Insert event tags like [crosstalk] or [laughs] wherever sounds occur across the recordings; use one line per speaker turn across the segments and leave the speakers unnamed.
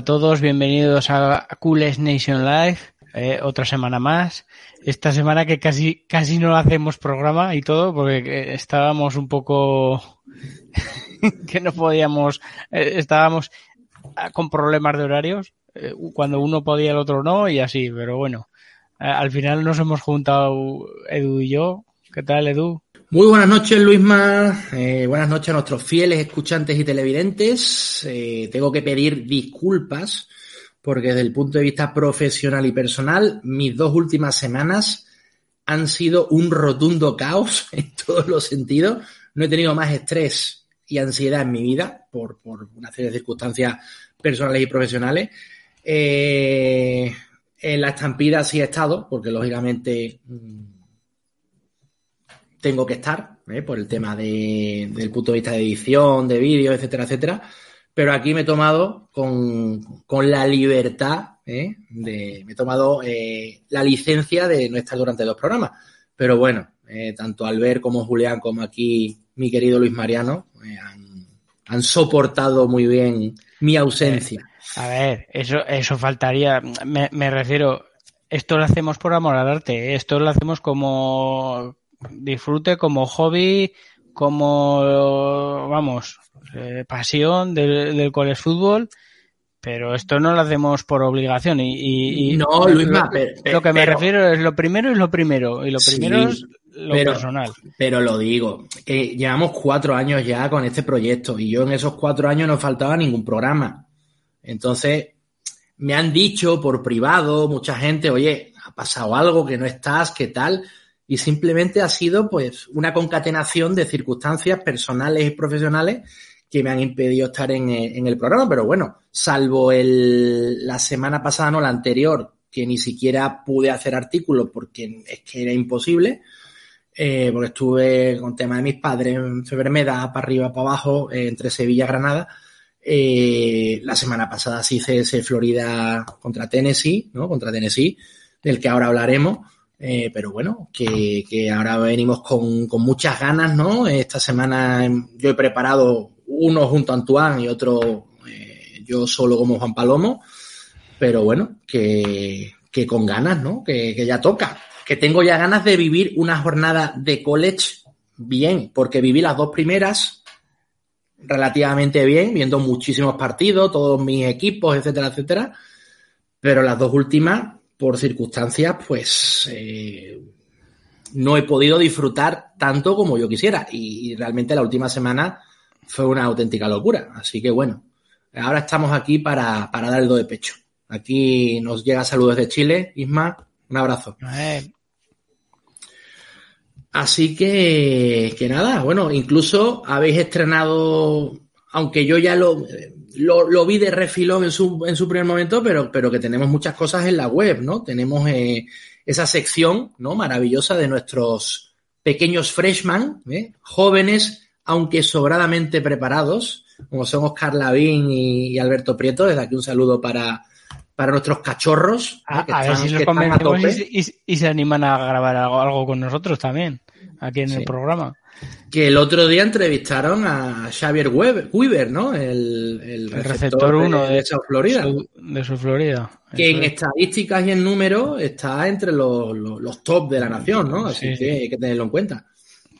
A todos, bienvenidos a Coolest Nation Live, eh, otra semana más. Esta semana que casi, casi no hacemos programa y todo, porque eh, estábamos un poco [laughs] que no podíamos, eh, estábamos con problemas de horarios, cuando uno podía el otro no y así, pero bueno, al final nos hemos juntado Edu y yo. ¿Qué tal, Edu?
Muy buenas noches, Luisma. Eh, buenas noches a nuestros fieles escuchantes y televidentes. Eh, tengo que pedir disculpas porque desde el punto de vista profesional y personal, mis dos últimas semanas han sido un rotundo caos [laughs] en todos los sentidos. No he tenido más estrés y ansiedad en mi vida por, una serie de circunstancias personales y profesionales. Eh, en la estampida sí he estado, porque lógicamente mmm, tengo que estar, ¿eh? por el tema de, del punto de vista de edición, de vídeo, etcétera, etcétera. Pero aquí me he tomado con, con la libertad, ¿eh? de, me he tomado eh, la licencia de no estar durante dos programas. Pero bueno, tanto Albert como Julián, como aquí mi querido Luis Mariano, han, soportado muy bien mi ausencia.
A ver, eso, eso faltaría. Me refiero, esto lo hacemos por amor al arte, esto lo hacemos como disfrute, como hobby, como, vamos, eh, pasión del, del college fútbol. Pero esto no lo hacemos por obligación y, y, y
no, Luis,
lo,
pero,
lo que me pero, refiero es lo primero es lo primero y lo primero sí, es lo
pero,
personal.
Pero lo digo, que llevamos cuatro años ya con este proyecto y yo en esos cuatro años no faltaba ningún programa. Entonces, me han dicho por privado mucha gente, oye, ha pasado algo que no estás, qué tal, y simplemente ha sido pues una concatenación de circunstancias personales y profesionales que me han impedido estar en, en el programa, pero bueno, salvo el, la semana pasada, no la anterior, que ni siquiera pude hacer artículos porque es que era imposible, eh, porque estuve con tema de mis padres, enfermedad, para arriba, para abajo, eh, entre Sevilla y Granada. Eh, la semana pasada sí hice ese Florida contra Tennessee, ¿no? Contra Tennessee, del que ahora hablaremos. Eh, pero bueno, que, ahora venimos con, muchas ganas, ¿no? Esta semana yo he preparado uno junto a Antoine y otro eh, yo solo como Juan Palomo, pero bueno, que, con ganas, ¿no? Que, ya toca, que tengo ya ganas de vivir una jornada de college bien, porque viví las dos primeras relativamente bien, viendo muchísimos partidos, todos mis equipos, etcétera, etcétera, pero las dos últimas por circunstancias, pues eh, no he podido disfrutar tanto como yo quisiera. Y, y, realmente la última semana fue una auténtica locura. Así que bueno, ahora estamos aquí para, para dar el do de pecho. Aquí nos llega saludos de Chile. Isma, un abrazo.
Eh.
Así que, que nada, bueno, incluso habéis estrenado, aunque yo ya lo, lo, lo, vi de refilón en su, en su primer momento, pero, pero que tenemos muchas cosas en la web, ¿no? Tenemos eh, esa sección, ¿no? Maravillosa de nuestros pequeños freshman, ¿eh? jóvenes, aunque sobradamente preparados, como son Oscar Lavín y, y, Alberto Prieto. Desde aquí un saludo para, para nuestros cachorros.
A, a ver si los convencemos y, y, y, se animan a grabar algo, algo, con nosotros también, aquí en sí. el programa
que el otro día entrevistaron a Xavier Weaver, ¿no? El,
receptor 1 de,
de, South Florida.
Su, de Florida.
Que en es. estadísticas y en números está entre los, los, los, top de la nación, ¿no? Así sí, que hay que tenerlo en cuenta.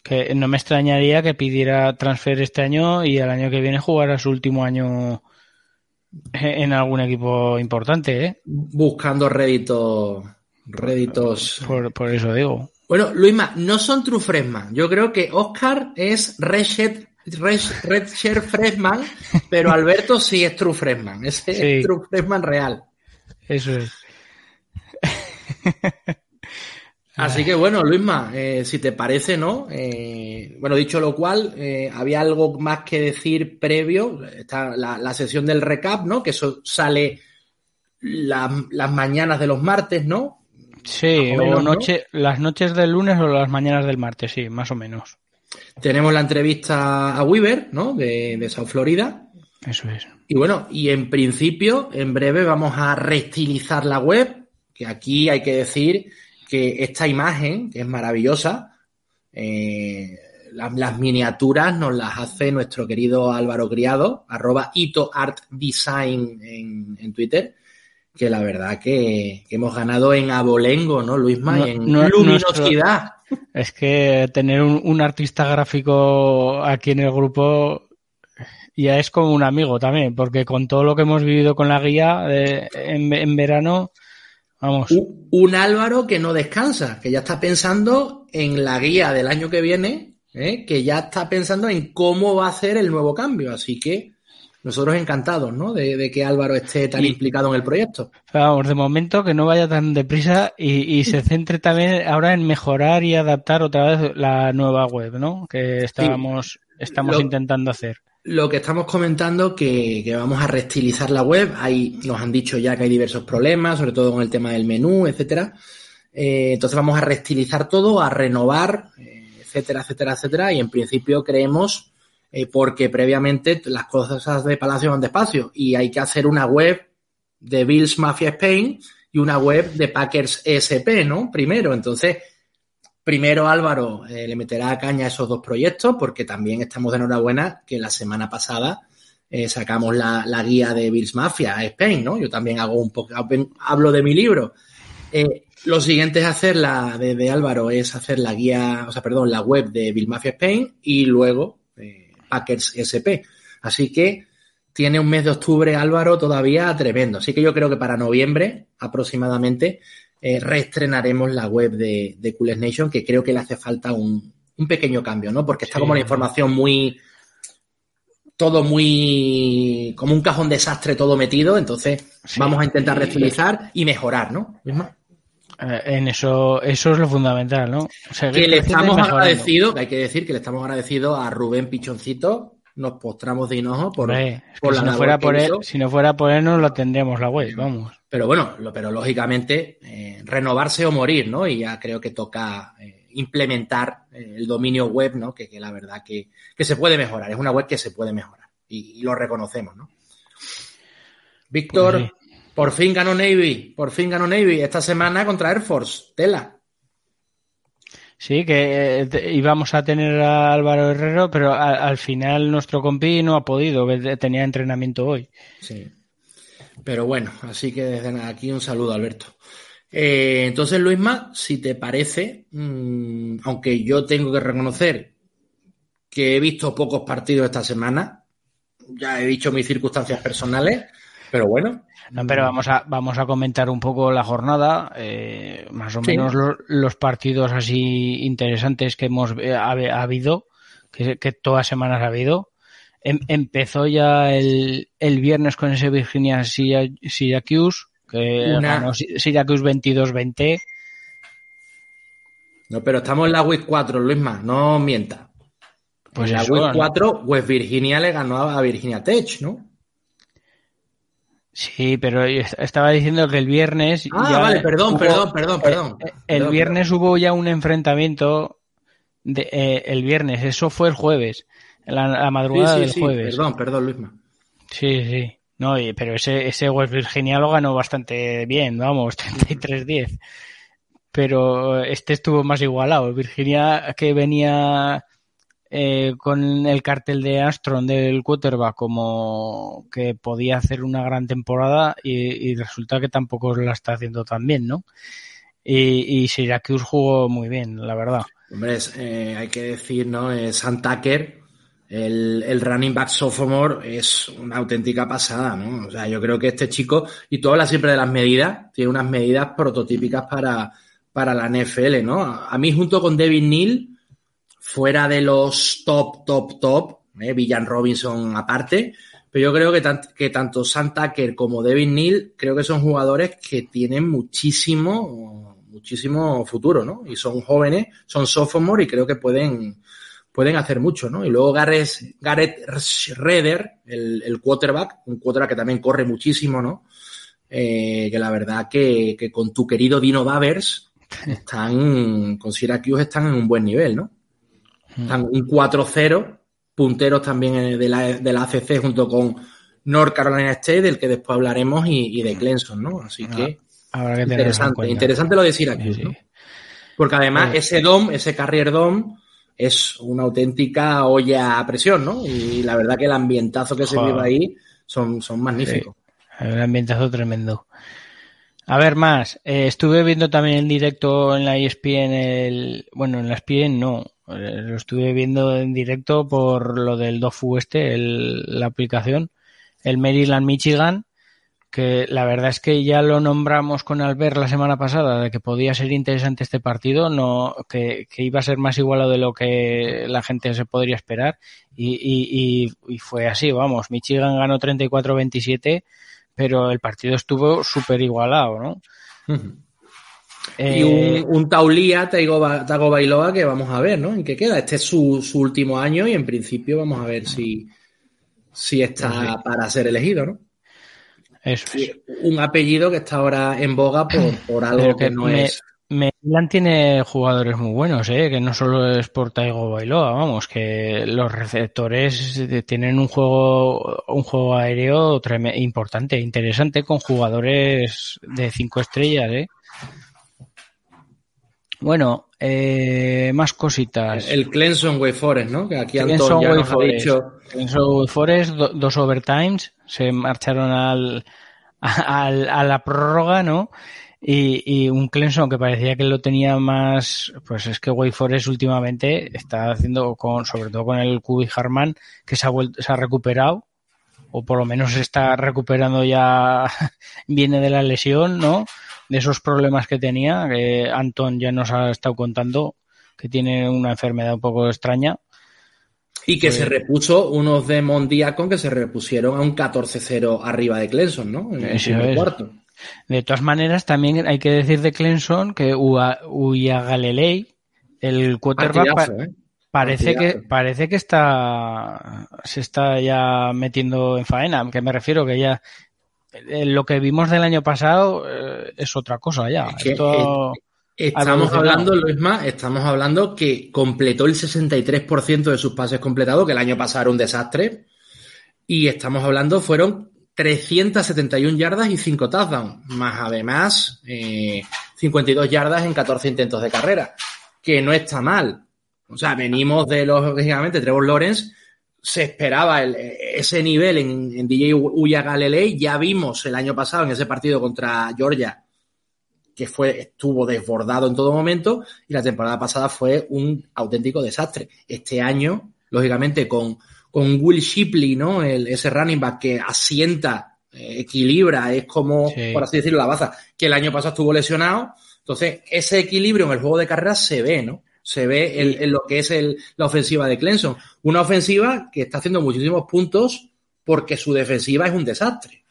Que no me extrañaría que pidiera transfer este año y el año que viene jugara su último año en algún equipo importante, ¿eh?
Buscando réditos. Réditos.
Por, por eso digo.
Bueno, Luisma, no son true freshman. Yo creo que Oscar es redshirt, redshirt freshman, pero Alberto sí es true freshman. Ese sí. es true freshman real.
Eso es. [laughs]
Así que bueno, Luisma, eh, si te parece, ¿no? Eh, bueno, dicho lo cual, eh, había algo más que decir previo, está la, la, sesión del recap, ¿no? Que eso sale la, las mañanas de los martes, ¿no?
Sí, o, menos, o noche, ¿no? las noches del lunes o las mañanas del martes, sí, más o menos.
Tenemos la entrevista a Weaver, ¿no? De, de South Florida.
Eso es.
Y bueno, y en principio, en breve vamos a reestilizar la web, que aquí hay que decir que esta imagen, que es maravillosa, eh, las, miniaturas nos las hace nuestro querido Álvaro Criado, arroba Ito Art Design en, Twitter, que la verdad que, hemos ganado en abolengo, ¿no, Luis en luminosidad.
Es que tener un, artista gráfico aquí en el grupo ya es como un amigo también, porque con todo lo que hemos vivido con la guía en, verano, vamos.
Un, Álvaro que no descansa, que ya está pensando en la guía del año que viene, ¿eh? que ya está pensando en cómo va a hacer el nuevo cambio. Así que nosotros encantados, ¿no? De, que Álvaro esté tan implicado en el proyecto.
Vamos, de momento que no vaya tan deprisa y, se centre también ahora en mejorar y adaptar otra vez la nueva web, ¿no? Que estábamos, estamos intentando hacer.
Lo que estamos comentando que, que vamos a reestilizar la web. Ahí nos han dicho ya que hay diversos problemas, sobre todo con el tema del menú, etcétera. Eh, entonces vamos a reestilizar todo, a renovar, eh, etcétera, etcétera, etcétera. Y en principio creemos eh, porque previamente las cosas de Palacio van despacio y hay que hacer una web de Bills Mafia Spain y una web de Packers ESP, ¿no? Primero, entonces, primero Álvaro eh, le meterá caña a esos dos proyectos porque también estamos de enhorabuena que la semana pasada eh, sacamos la, guía de Bills Mafia Spain, ¿no? Yo también hago un poco, hablo de mi libro. lo siguiente es hacer la de, Álvaro es hacer la guía, o sea, perdón, la web de Bills Mafia Spain y luego Packers SP. Así que tiene un mes de octubre Álvaro todavía tremendo. Así que yo creo que para noviembre aproximadamente eh, reestrenaremos la web de, de Coolest Nation, que creo que le hace falta un, pequeño cambio, ¿no? Porque está como la información muy todo muy como un cajón desastre todo metido, entonces vamos a intentar reestilizar y mejorar, ¿no?
Eh, en eso, eso es lo fundamental, ¿no?
que le estamos agradecidos, hay que decir que le estamos agradecidos a Rubén Pichoncito, nos postramos de hinojo por,
por la si no fuera por él, si no fuera por él no lo tendríamos la web, vamos.
Pero bueno, pero lógicamente eh, renovarse o morir, ¿no? Y ya creo que toca eh, implementar el dominio web, ¿no? Que, la verdad que, que, se puede mejorar, es una web que se puede mejorar y, lo reconocemos, ¿no? Víctor, pues por fin ganó Navy, por fin ganó Navy esta semana contra Air Force, tela.
Sí, que eh, íbamos a tener a Álvaro Herrero, pero al final nuestro compi no ha podido, tenía entrenamiento hoy.
Sí. Pero bueno, así que desde aquí un saludo, Alberto. Eh, entonces, Luisma, si te parece, mm, aunque yo tengo que reconocer que he visto pocos partidos esta semana, ya he dicho mis circunstancias personales, pero bueno.
No, pero vamos a, vamos a comentar un poco la jornada, eh, más o menos los partidos así interesantes que hemos eh, ha, habido, que, que, todas semanas ha habido. Em, empezó ya el, el, viernes con ese Virginia Syracuse, que ganó Syracuse 22-20.
No, pero estamos en la Week 4, Luisma, no mienta. Pues en la Week 4, West Virginia le ganó a Virginia Tech, ¿no?
Sí, pero estaba diciendo que el viernes.
Ah, vale, perdón, perdón, perdón, perdón.
El, viernes hubo ya un enfrentamiento. De, eh, el viernes, eso fue el jueves, la, madrugada del jueves.
Perdón, perdón, Luisma.
Sí, sí. No, pero ese, ese West Virginia lo ganó bastante bien, vamos, [laughs] 33-10. Pero este estuvo más igualado. Virginia, que venía eh, con el cartel de Astron del quarterback como que podía hacer una gran temporada y, resulta que tampoco la está haciendo tan bien, ¿no? Y, y Syracuse jugó muy bien, la verdad.
Hombre, eh, hay que decir, ¿no? Eh, Tucker, el, el, running back sophomore, es una auténtica pasada, ¿no? O sea, yo creo que este chico, y tú hablas siempre de las medidas, tiene unas medidas prototípicas para, para la NFL, ¿no? A mí, junto con David Neal, fuera de los top, top, top, ¿eh? Villan Robinson aparte, pero yo creo que, que tanto Sam Tucker como David Neal creo que son jugadores que tienen muchísimo, muchísimo futuro, ¿no? Y son jóvenes, son sophomore y creo que pueden, pueden hacer mucho, ¿no? Y luego Gareth, Gareth Redder, el, el quarterback, un quarterback que también corre muchísimo, ¿no? Eh, que la verdad que, que con tu querido Dino Davers [laughs] están, con Syracuse están en un buen nivel, ¿no? Están un 4-0, punteros también de la, de la ACC junto con North Carolina State, del que después hablaremos, y, de Clemson, ¿no? Así que, interesante, interesante lo de Syracuse, ¿no? Porque además ese DOM, ese Carrier DOM, es una auténtica olla a presión, ¿no? Y la verdad que el ambientazo que se vive ahí son, son magníficos.
el ambientazo tremendo. A ver, más. Eh, estuve viendo también en directo en la ESPN, el, bueno, en la ESPN no, eh, lo estuve viendo en directo por lo del DOFU este, el, la aplicación, el Maryland Michigan, que la verdad es que ya lo nombramos con Albert la semana pasada, de que podía ser interesante este partido, no, que, que iba a ser más igualado de lo que la gente se podría esperar, y, y, y, fue así, vamos, Michigan ganó 34-27 pero el partido estuvo súper igualado, ¿no?
Eh, un Taulía, Tago Bailoa, que vamos a ver, ¿no? ¿En qué queda? Este es su, último año y en principio vamos a ver si, si está para ser elegido, ¿no?
Eso es.
Un apellido que está ahora en boga por, [laughs] por algo que, no es.
Milan tiene jugadores muy buenos, ¿eh? que no solo es por Taigo Bailoa, vamos, que los receptores tienen un juego, un juego aéreo importante, interesante, con jugadores de cinco estrellas. ¿eh? Bueno, eh, más cositas.
El, Clemson Way Forest, ¿no? Que aquí Anton ya nos ha dicho.
Clemson Way Forest, dos overtimes, se marcharon al, [laughs] al, a la prórroga, ¿no? Y, y, un Clemson que parecía que lo tenía más, pues es que Way Forest últimamente está haciendo con, sobre todo con el Kubi Harman, que se ha vuelto, se ha recuperado, o por lo menos se está recuperando ya, [laughs] viene de la lesión, ¿no? De esos problemas que tenía, que Anton ya nos ha estado contando, que tiene una enfermedad un poco extraña.
Y que se repuso unos de Mondiacon que se repusieron a un 14-0 arriba de Clemson, ¿no? En el cuarto.
De todas maneras, también hay que decir de Clemson que Galilei, el quarterback, ¿eh? parece que parece que está se está ya metiendo en faena, que me refiero que ya lo que vimos del año pasado eh, es otra cosa ya.
estamos hablando, Luisma, estamos hablando que completó el 63% de sus pases completados, que el año pasado era un desastre. Y estamos hablando, fueron 371 yardas y 5 touchdowns, más además 52 eh, yardas en 14 intentos de carrera, que no está mal. O sea, venimos de los, lógicamente, Trevor Lawrence, se esperaba ese nivel en, DJ Uya Galilei, ya vimos el año pasado en ese partido contra Georgia, que fue, estuvo desbordado en todo momento, y la temporada pasada fue un auténtico desastre. Este año, lógicamente, con con Will Shipley, ¿no? El, ese running back que asienta, eh, equilibra, es como, por así decirlo, la baza, que el año pasado estuvo lesionado. Entonces, ese equilibrio en el juego de carrera se ve, ¿no? Se ve en, lo que es el, la ofensiva de Clemson. Una ofensiva que está haciendo muchísimos puntos porque su defensiva es un desastre.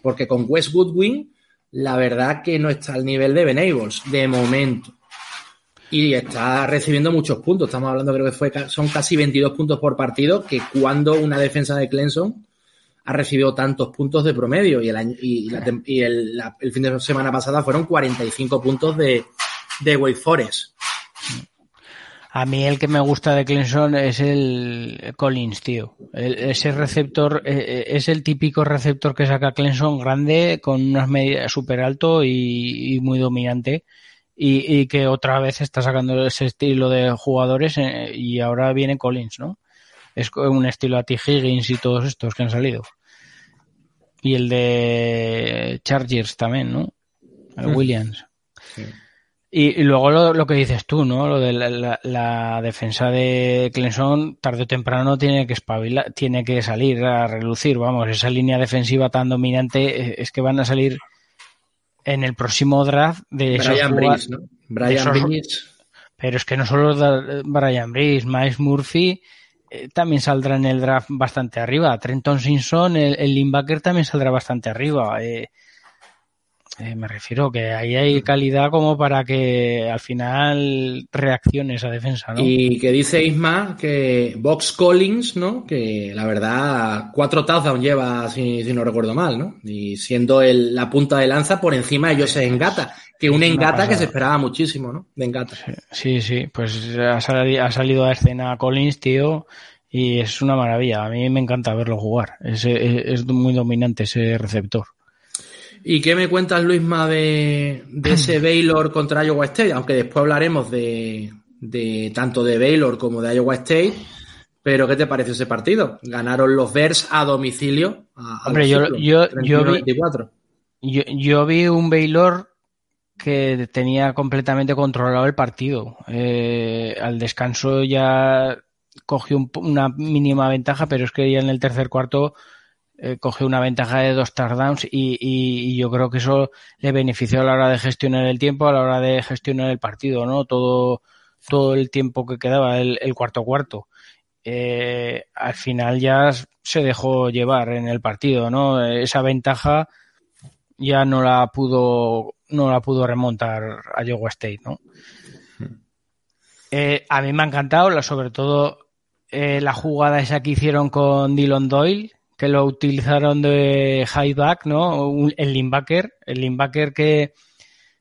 Porque con West Goodwin, la verdad que no está al nivel de Benables, de momento y está recibiendo muchos puntos. Estamos hablando, creo que fue, son casi 22 puntos por partido, que cuando una defensa de Clemson ha recibido tantos puntos de promedio y el año, y, el, fin de semana pasada fueron 45 puntos de, de Wake Forest.
A mí el que me gusta de Clemson es el Collins, tío. ese receptor eh, eh, es el típico receptor que saca Clemson grande con unas medidas súper alto y, muy dominante y, y, que otra vez está sacando ese estilo de jugadores eh, y ahora viene Collins, ¿no? Es un estilo a T. Higgins y todos estos que han salido. Y el de Chargers también, ¿no? El mm. Williams. Y, luego lo, lo, que dices tú, ¿no? Lo de la, la, defensa de Clemson tarde o temprano tiene que espabilar, tiene que salir a relucir, vamos, esa línea defensiva tan dominante eh, es que van a salir en el próximo draft de
Brian Brice, ¿no? Brian
Pero es que no solo Brian Brice, Miles Murphy eh, también saldrá en el draft bastante arriba. Trenton Simpson, el, el linebacker también saldrá bastante arriba. Eh, eh, me refiero que ahí hay calidad como para que al final reaccione esa defensa, ¿no?
Y que dice Isma que Box Collins, ¿no? Que la verdad cuatro touchdowns lleva, si, si no recuerdo mal, ¿no? Y siendo el, la punta de lanza por encima de Joseph Engata, que un Engata que se esperaba muchísimo, ¿no? De Engata.
Sí, sí, pues ha salido, ha salido a escena Collins, tío, y es una maravilla. A mí me encanta verlo jugar. Es, es muy dominante ese receptor.
¿Y qué me cuentas, Luisma, de, de [clears throat] ese Baylor contra Iowa State? Aunque después hablaremos de, de tanto de Baylor como de Iowa State. Pero, ¿qué te parece ese partido? Ganaron los Bears a domicilio.
Hombre, yo, yo, yo, vi, yo, yo, vi, un Baylor que tenía completamente controlado el partido. Eh, al descanso ya cogió una mínima ventaja, pero es que ya en el tercer cuarto eh, cogió una ventaja de dos touchdowns y, yo creo que eso le benefició a la hora de gestionar el tiempo, a la hora de gestionar el partido, ¿no? Todo, todo el tiempo que quedaba, el, el cuarto cuarto. Eh, al final ya se dejó llevar en el partido, ¿no? Esa ventaja ya no la pudo, no la pudo remontar a Iowa State, ¿no? Eh, a mí me ha encantado, sobre todo la jugada esa que hicieron con Dylan Doyle, que lo utilizaron de high back, ¿no? El linebacker, el linebacker que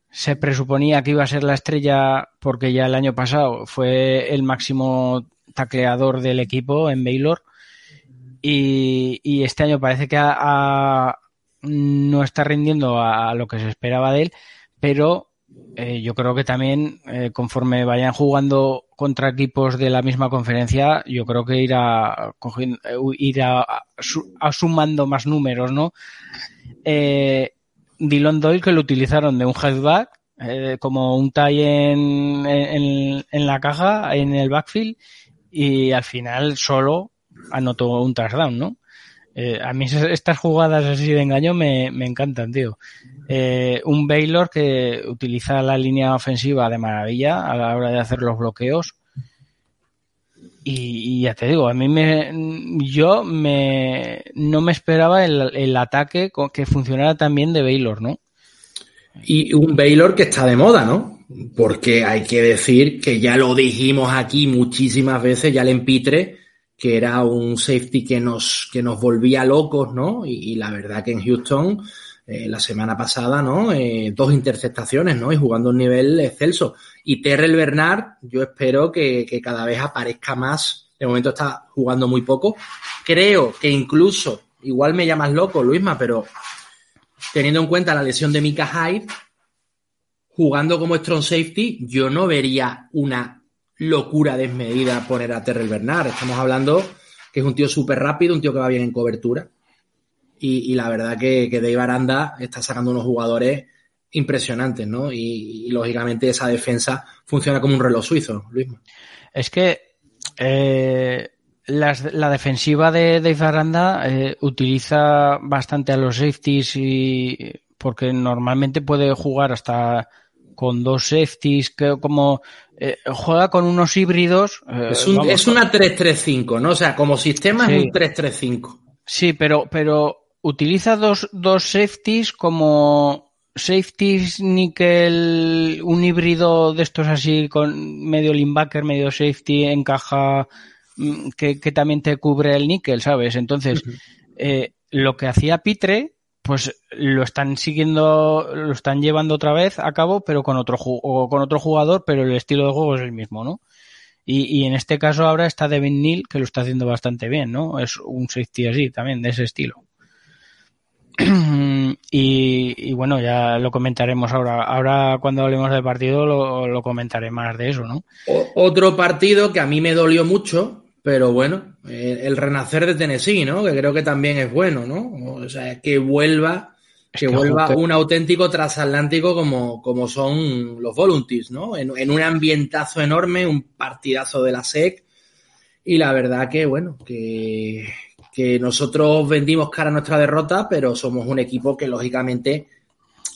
se presuponía que iba a ser la estrella porque ya el año pasado fue el máximo tacleador del equipo en Baylor y, este año parece que no está rindiendo a, lo que se esperaba de él, pero eh, yo creo que también eh, conforme vayan jugando contra equipos de la misma conferencia, yo creo que irá eh, irá sumando más números, ¿no? Eh, Dylan Doyle que lo utilizaron de un headback eh, como un tie en, en, la caja, en el backfield, y al final solo anotó un touchdown, ¿no? Eh, a mí estas jugadas así de engaño me, me encantan, tío. Eh, un Baylor que utiliza la línea ofensiva de maravilla a la hora de hacer los bloqueos. Y, ya te digo, a mí me, yo me, no me esperaba el, el ataque que funcionara tan bien de Baylor, ¿no?
Y un Baylor que está de moda, ¿no? Porque hay que decir que ya lo dijimos aquí muchísimas veces, ya le empitre, que era un safety que nos, que nos volvía locos, ¿no? Y, la verdad que en Houston, eh, la semana pasada, ¿no? Eh, dos interceptaciones, ¿no? Y jugando un nivel excelso. Y Terrell Bernard, yo espero que, que cada vez aparezca más. De momento está jugando muy poco. Creo que incluso, igual me llamas loco, Luisma, pero teniendo en cuenta la lesión de Mika Hyde, jugando como strong safety, yo no vería una locura desmedida poner a Terrell Bernard. Estamos hablando que es un tío súper rápido, un tío que va bien en cobertura. Y, la verdad que, que Dave Aranda está sacando unos jugadores impresionantes, ¿no? Y, lógicamente esa defensa funciona como un reloj suizo, Luis.
Es que eh, la defensiva de Dave Aranda eh, utiliza bastante a los safeties y porque normalmente puede jugar hasta con dos safeties, que como eh, juega con unos híbridos.
Eh, es, un, es, una 3-3-5, ¿no? O sea, como sistema es un 3-3-5.
Sí, pero, pero utiliza dos, dos safeties como safeties nickel, un híbrido de estos así con medio linebacker, medio safety, encaja Mm, que, también te cubre el níquel, ¿sabes? Entonces, eh, lo que hacía Pitre, pues lo están siguiendo, lo están llevando otra vez a cabo, pero con otro, o con otro jugador, pero el estilo de juego es el mismo, ¿no? Y, en este caso ahora está Devin Neal, que lo está haciendo bastante bien, ¿no? Es un safety así también, de ese estilo. [clears throat] y, bueno, ya lo comentaremos ahora. Ahora cuando hablemos del partido lo, lo comentaré más de eso, ¿no?
otro partido que a mí me dolió mucho, pero bueno, el renacer de Tennessee, ¿no? Que creo que también es bueno, ¿no? O sea, que vuelva, que, vuelva un auténtico transatlántico como, como son los Volunteers, ¿no? En, en, un ambientazo enorme, un partidazo de la SEC. Y la verdad que, bueno, que, que nosotros vendimos cara a nuestra derrota, pero somos un equipo que, lógicamente,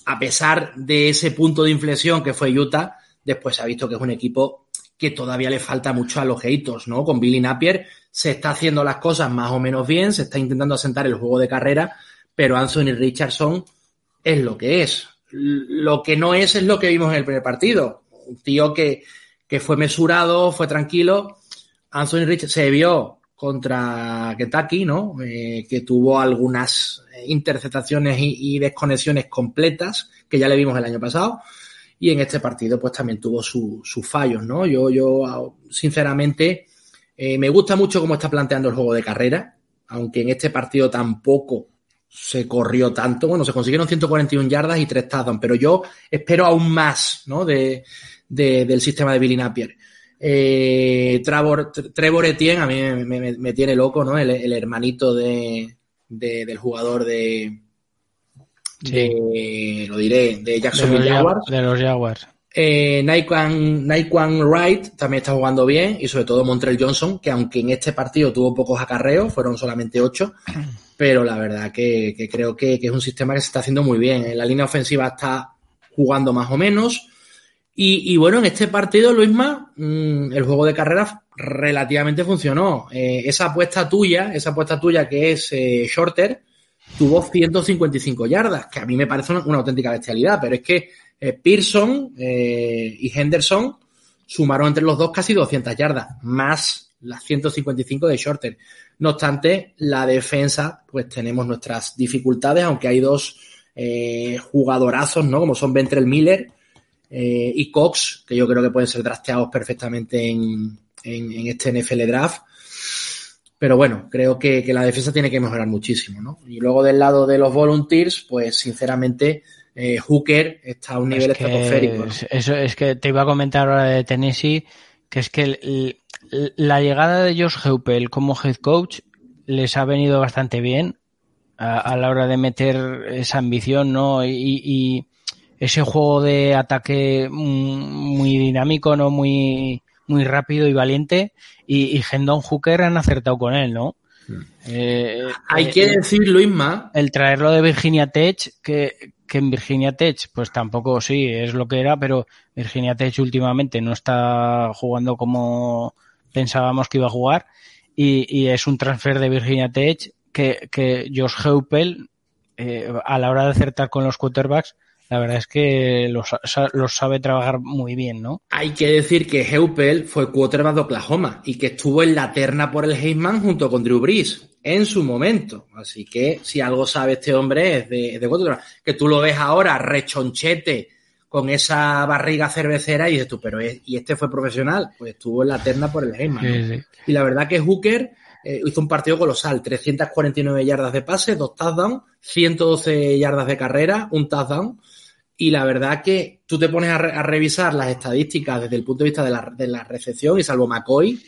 a pesar de ese punto de inflexión que fue Utah, después se ha visto que es un equipo que todavía le falta mucho a los haters, ¿no? Con Billy Napier se está haciendo las cosas más o menos bien, se está intentando asentar el juego de carrera, pero Anthony Richardson es lo que es. Lo que no es es lo que vimos en el primer partido. Un tío que, que fue mesurado, fue tranquilo. Anthony Richardson se vio contra Kentucky, ¿no? Eh, que tuvo algunas interceptaciones y, y desconexiones completas, que ya le vimos el año pasado y en este partido pues también tuvo sus fallos, ¿no? Yo, yo sinceramente, eh, me gusta mucho cómo está planteando el juego de carrera, aunque en este partido tampoco se corrió tanto. Bueno, se consiguieron 141 yardas y 3 touchdowns, pero yo espero aún más, ¿no? De, del sistema de Billy Napier. Eh, Trevor, Trevor Etienne a mí me, tiene loco, ¿no? El, hermanito de, del jugador de, lo diré, de Jacksonville Jaguars.
De los Jaguars.
Eh, Naquan, Wright también está jugando bien y sobre todo Montreal Johnson, que aunque en este partido tuvo pocos acarreos, fueron solamente ocho, [clears throat] pero la verdad que, creo que, es un sistema que se está haciendo muy bien. En la línea ofensiva está jugando más o menos. Y, bueno, en este partido, Luisma, mmm, el juego de carreras relativamente funcionó. Eh, esa apuesta tuya, esa apuesta tuya que es eh, Shorter, tuvo 155 yardas, que a mí me parece una, auténtica bestialidad, pero es que eh, Pearson y Henderson sumaron entre los dos casi 200 yardas, más las 155 de Shorter. No obstante, la defensa, pues tenemos nuestras dificultades, aunque hay dos eh, jugadorazos, ¿no? Como son Ventrell Miller eh, y Cox, que yo creo que pueden ser trasteados perfectamente en, este NFL Draft. Pero bueno, creo que, la defensa tiene que mejorar muchísimo, ¿no? Y luego del lado de los Volunteers, pues sinceramente, eh, Hooker está a un nivel estratosférico.
Eso es que te iba a comentar ahora de Tennessee, que es que la llegada de Josh Heupel como head coach les ha venido bastante bien a, la hora de meter esa ambición, ¿no? Y, ese juego de ataque muy dinámico, ¿no? Muy, muy rápido y valiente. Y, y Hendon Hooker han acertado con él, ¿no?
Hmm. Eh, Hay que eh, decir, Luisma.
El traerlo de Virginia Tech, que, que en Virginia Tech, pues tampoco sí, es lo que era, pero Virginia Tech últimamente no está jugando como pensábamos que iba a jugar. Y, y es un transfer de Virginia Tech que, que Josh Heupel, eh, a la hora de acertar con los quarterbacks, la verdad es que los, sabe trabajar muy bien, ¿no?
Hay que decir que Heupel fue quarterback de Oklahoma y que estuvo en la terna por el Heisman junto con Drew Brees en su momento. Así que si algo sabe este hombre es de, de quarterback. Que tú lo ves ahora rechonchete con esa barriga cervecera y dices tú, pero ¿y este fue profesional? Pues estuvo en la terna por el Heisman. Y la verdad que Hooker eh, hizo un partido colosal, 349 yardas de pase, dos touchdowns, 112 yardas de carrera, un touchdown. Y la verdad que tú te pones a, revisar las estadísticas desde el punto de vista de la, de la recepción y salvo McCoy,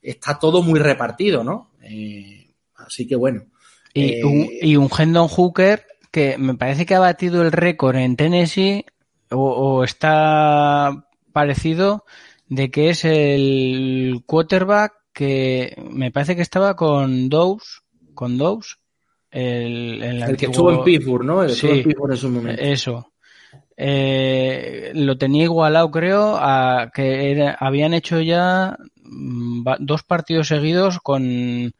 está todo muy repartido, ¿no? Eh, así que bueno.
Y, eh, un, y un Hendon Hooker que me parece que ha batido el récord en Tennessee o, o, está parecido de que es el quarterback que me parece que estaba con Dose, con Dose,
el, el, que estuvo en Pittsburgh, ¿no? El
sí, en Pittsburgh en su momento. Eso. Eh, lo tenía igualado, creo, a que habían hecho ya mm, dos partidos seguidos con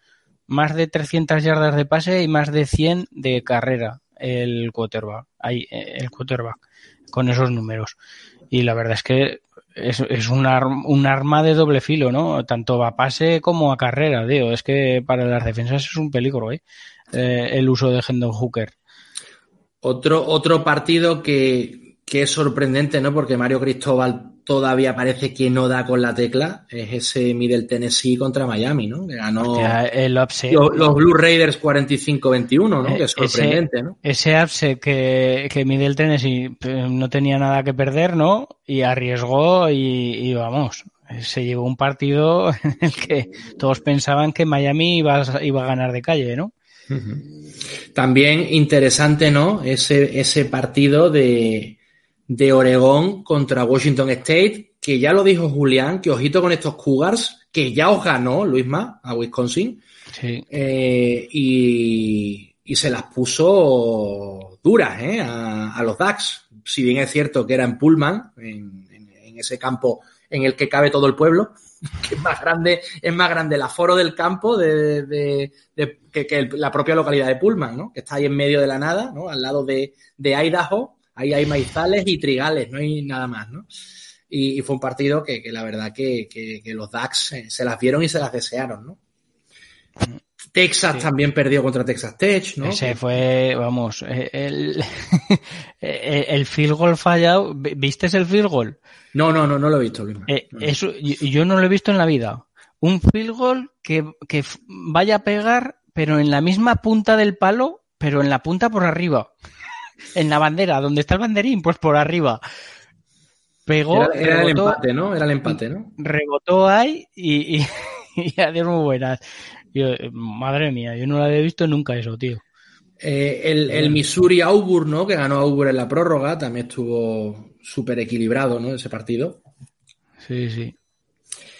más de 300 yardas de pase y más de 100 de carrera el quarterback, ahí, eh, el quarterback, con esos números. Y la verdad es que es, un, un, arma de doble filo, ¿no? Tanto a pase como a carrera, tío. Es que para las defensas es un peligro, eh el uso de Hendon Hooker.
Otro, otro partido que, que es sorprendente, ¿no? Porque Mario Cristóbal todavía parece que no da con la tecla es ese Middle Tennessee contra Miami, ¿no? Que ganó
el
Los, Blue Raiders 45-21, ¿no? Eh, que es sorprendente, ¿no?
Ese upset que, que Middle Tennessee eh, no tenía nada que perder, ¿no? Y arriesgó y, vamos, se llevó un partido [laughs] en el que todos pensaban que Miami iba, iba a ganar de calle, ¿no?
También interesante, ¿no? Ese, ese partido de, de Oregón contra Washington State, que ya lo dijo Julián, que ojito con estos Cougars, que ya os ganó Luisma a Wisconsin. Eh, y, y, se las puso duras ¿eh? a, los Ducks. Si bien es cierto que era en Pullman, en, en, ese campo en el que cabe todo el pueblo, [laughs] que es más grande, es más grande el aforo del campo de, de, de que, que, la propia localidad de Pullman, ¿no? que está ahí en medio de la nada, ¿no? al lado de, de Idaho Ahí hay maizales y trigales, no hay nada más, ¿no? Y, fue un partido que, la verdad que, los Ducks se, las vieron y se las desearon, ¿no? Texas también perdió contra Texas Tech, ¿no?
Ese fue, vamos, eh, el, [laughs] el field goal fallado. ¿Viste el field goal?
No, no, no, no lo he visto.
Eh, eso, yo no lo he visto en la vida. Un field goal que, que vaya a pegar, pero en la misma punta del palo, pero en la punta por arriba en la bandera, donde está el banderín, pues por arriba. pegó.
Era, el empate, ¿no? Era el empate, ¿no?
Rebotó ahí y, y, [laughs] y adiós muy buenas. madre mía, yo no la había visto nunca eso, tío.
Eh, el, el, Missouri Auburn, ¿no? Que ganó Auburn en la prórroga, también estuvo súper equilibrado, ¿no? Ese partido.
Sí, sí.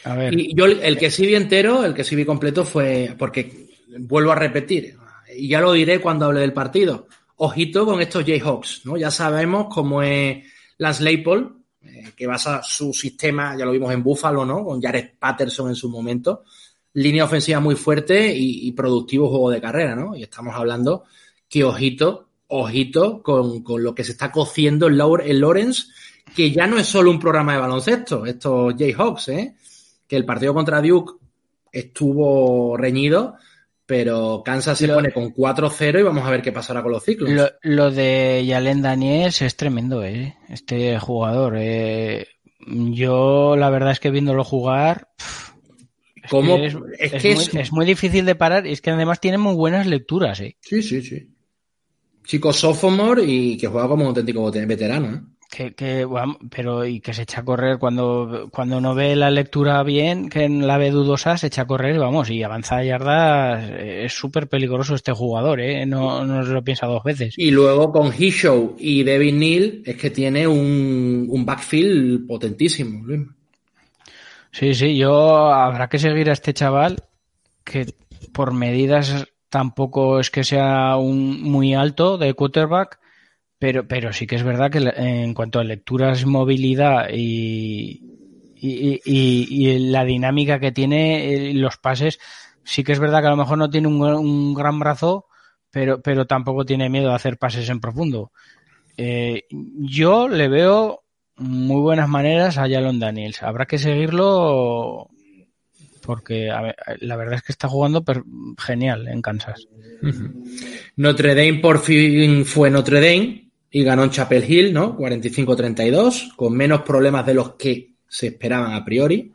A ver.
Y yo el que sí vi entero, el que sí vi completo fue, porque vuelvo a repetir, y ya lo diré cuando hable del partido, ojito con estos Jayhawks, ¿no? Ya sabemos cómo es Lance Leipold, eh, que basa su sistema, ya lo vimos en Buffalo, ¿no? Con Jared Patterson en su momento, línea ofensiva muy fuerte y, productivo juego de carrera, ¿no? Y estamos hablando que ojito, ojito con, con lo que se está cociendo en, en Lawrence, que ya no es solo un programa de baloncesto, estos Jayhawks, ¿eh? Que el partido contra Duke estuvo reñido, pero Kansas se lo, pone con 4-0 y vamos a ver qué pasará con los ciclos.
Lo, lo de Yalen Daniels es tremendo, ¿eh? Este jugador. Eh, yo, la verdad es que viéndolo jugar. Es
¿Cómo?
Que es,
es,
es,
que
muy,
es...
es, muy, difícil de parar y es que además tiene muy buenas lecturas, ¿eh?
Sí, sí, sí. Chico sophomore y que juega como un auténtico veterano, ¿eh?
Que, que pero y que se echa a correr cuando, cuando no ve la lectura bien, que la ve dudosa, se echa a correr, vamos, y avanza a yardas, es súper peligroso este jugador, ¿eh? no, no se lo piensa dos veces.
Y luego con Hishow y David Neal es que tiene un, un backfield potentísimo, Luis.
Sí, sí, yo habrá que seguir a este chaval que por medidas tampoco es que sea un muy alto de quarterback, pero, pero sí que es verdad que en cuanto a lecturas, movilidad y, y, la dinámica que tiene los pases, sí que es verdad que a lo mejor no tiene un, un gran brazo, pero, pero tampoco tiene miedo a hacer pases en profundo. Eh, yo le veo muy buenas maneras a Jalon Daniels. Habrá que seguirlo porque a la verdad es que está jugando genial en Kansas.
Notre Dame por fin fue Notre Dame y ganó en Chapel Hill, ¿no? 45-32, con menos problemas de los que se esperaban a priori.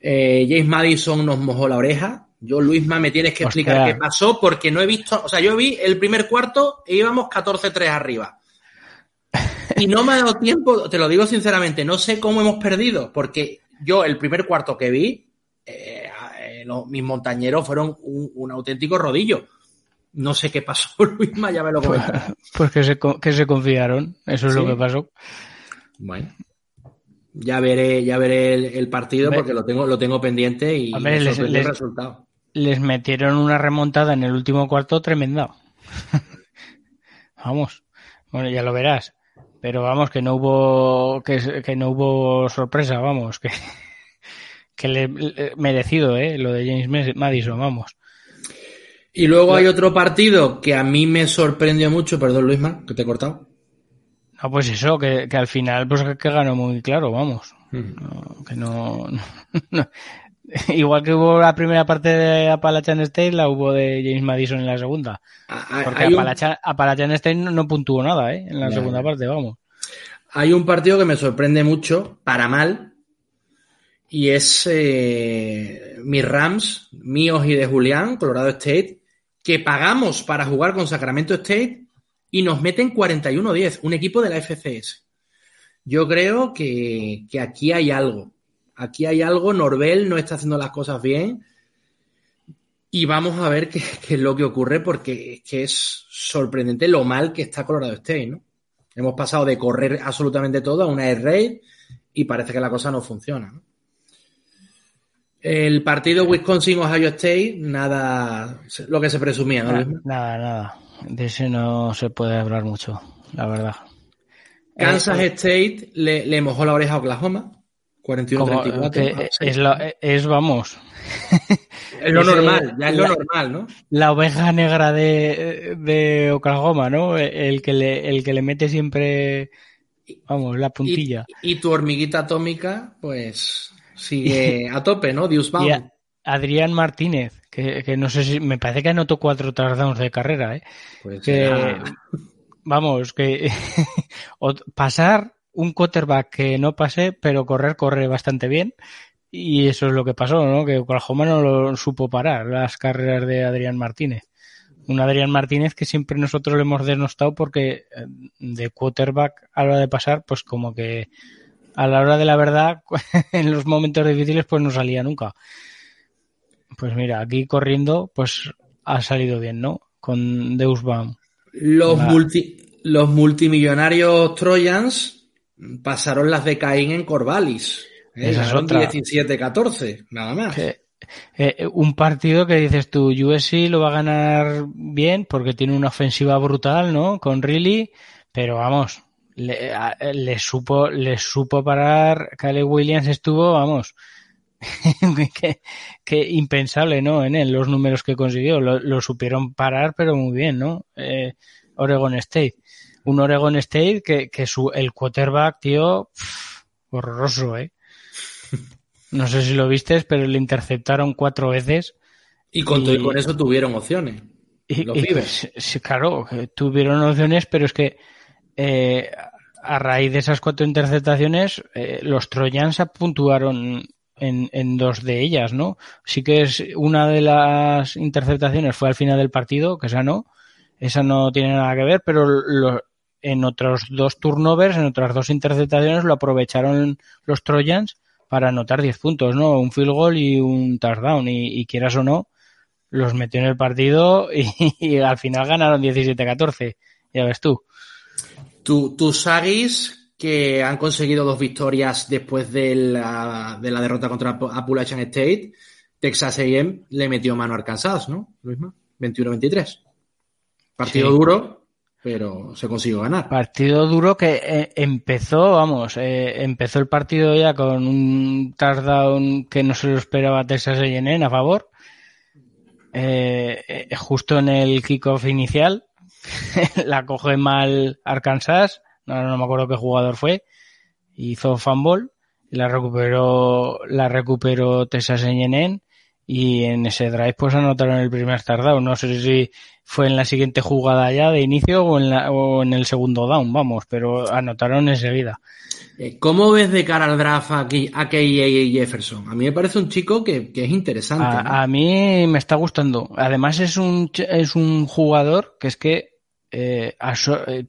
Eh, James Madison nos mojó la oreja. Yo, Luisma, me tienes que explicar Hostia. qué pasó porque no he visto, o sea, yo vi el primer cuarto e íbamos 14-3 arriba. Y no me ha dado tiempo, te lo digo sinceramente, no sé cómo hemos perdido, porque yo el primer cuarto que vi, eh, eh, los, mis montañeros fueron un, un, auténtico rodillo. No sé qué pasó, [laughs] Luisma, ya me lo comentarás.
Pues, pues que, se, que se confiaron, eso es ¿Sí? lo que pasó.
Bueno. Ya veré, ya veré el, el partido porque lo tengo, lo tengo pendiente y me
les, les,
el resultado.
Les metieron una remontada en el último cuarto tremenda. Vamos. Bueno, ya lo verás. Pero vamos, que no hubo, que, que no hubo sorpresa, vamos, que, que le, le, merecido, eh, lo de James Madison, vamos.
Y luego hay otro partido que a mí me sorprendió mucho, perdón Luisma, que te he cortado.
No, pues eso, que, que al final pues que ganó muy claro, vamos. Mm. No, que no, [laughs] no, Igual que hubo la primera parte de Appalachian State, la hubo de James Madison en la segunda.
Ah,
Porque Appalachian, un... Appalachian, State no, puntuó nada, ¿eh? En la segunda parte, vamos.
Hay un partido que me sorprende mucho, para mal, y es eh, mis Rams, míos y de Julián, Colorado State, que pagamos para jugar con Sacramento State y nos meten 41-10, un equipo de la FCS. Yo creo que, que aquí hay algo aquí hay algo, Norbel no está haciendo las cosas bien y vamos a ver qué, es lo que ocurre porque es que es sorprendente lo mal que está Colorado State, ¿no? Hemos pasado de correr absolutamente todo a una air y parece que la cosa no funciona, ¿no? El partido Wisconsin-Ohio State, nada, lo que se presumía, ¿no?
Nada, nada, nada. De ese no se puede hablar mucho, la verdad.
Kansas eh, State le, le mojó la oreja a Oklahoma. 41-34.
Es, vamos. [laughs]
Es lo normal, ya es lo la, normal, ¿no?
La oveja negra de, de Oklahoma, ¿no? El que, le, el que le mete siempre, vamos, la puntilla.
Y, y tu hormiguita atómica, pues, sigue [laughs] a tope, ¿no? Dios vamos.
Adrián Martínez, que, que, no sé si, me parece que anotó cuatro touchdowns de carrera, ¿eh?
Pues
que, vamos, que [laughs] pasar un quarterback que no pase, pero correr corre bastante bien. Y eso es lo que pasó, ¿no? Que Oklahoma no lo supo parar, las carreras de Adrián Martínez. Un Adrián Martínez que siempre nosotros le hemos denostado porque de quarterback a la hora de pasar, pues como que a la hora de la verdad, [laughs] en los momentos difíciles, pues no salía nunca. Pues mira, aquí corriendo, pues ha salido bien, ¿no? Con Deusbaum.
Los, multi, los multimillonarios Trojans pasaron las de Caín en Corvalis. ¿eh?
Esa es otra.
17-14, nada más.
Que, eh, un partido que dices tú, USC lo va a ganar bien porque tiene una ofensiva brutal, ¿no? Con Riley, pero vamos, le, a- le supo, le supo parar. Caleb Williams estuvo, vamos, [laughs] que, que impensable, ¿no? En él, los números que consiguió, lo, lo supieron parar, pero muy bien, ¿no? Eh, Oregon State. Un Oregon State que, que su, el quarterback, tío, pff, horroroso, ¿eh? No sé si lo viste, pero le interceptaron cuatro veces.
Y con, todo y con eso tuvieron opciones.
Y,
Los
y, sí, claro, tuvieron opciones, pero es que eh, a raíz de esas cuatro interceptaciones, eh, los Trojans puntuaron en, en dos de ellas, ¿no? Sí que es una de las interceptaciones fue al final del partido, que esa no, esa no tiene nada que ver, pero lo- en otros dos turnovers, en otras dos interceptaciones, lo aprovecharon los Trojans para anotar 10 puntos, ¿no? Un field goal y un touchdown, y, y quieras o no, los metió en el partido [laughs] y, y al final ganaron 17-14. Ya ves tú.
Tu- tus Aggies, que han conseguido dos victorias después de la, de la derrota contra App- Appalachian State, Texas A&M le metió mano a Arkansas, ¿no, Luisma? 21-23. Partido
Sí.
duro, pero se consiguió ganar.
Partido duro que eh, empezó, vamos, eh, empezó el partido ya con un touchdown que no se lo esperaba Texas A&M a favor. Eh, justo en el kickoff inicial, [laughs] la coge mal Arkansas, no, no me acuerdo qué jugador fue, hizo fumble y la recuperó, la recuperó Texas A&M y en ese drive pues anotaron el primer touchdown. No sé si fue en la siguiente jugada ya de inicio o en, la, o en el segundo down, vamos, pero anotaron enseguida.
Eh, ¿Cómo ves de cara al draft a, Ke- a K.A. Jefferson? A mí me parece un chico que, que es interesante. ¿no?
A, a mí me está gustando. Además es un, es un jugador que es que eh, eh,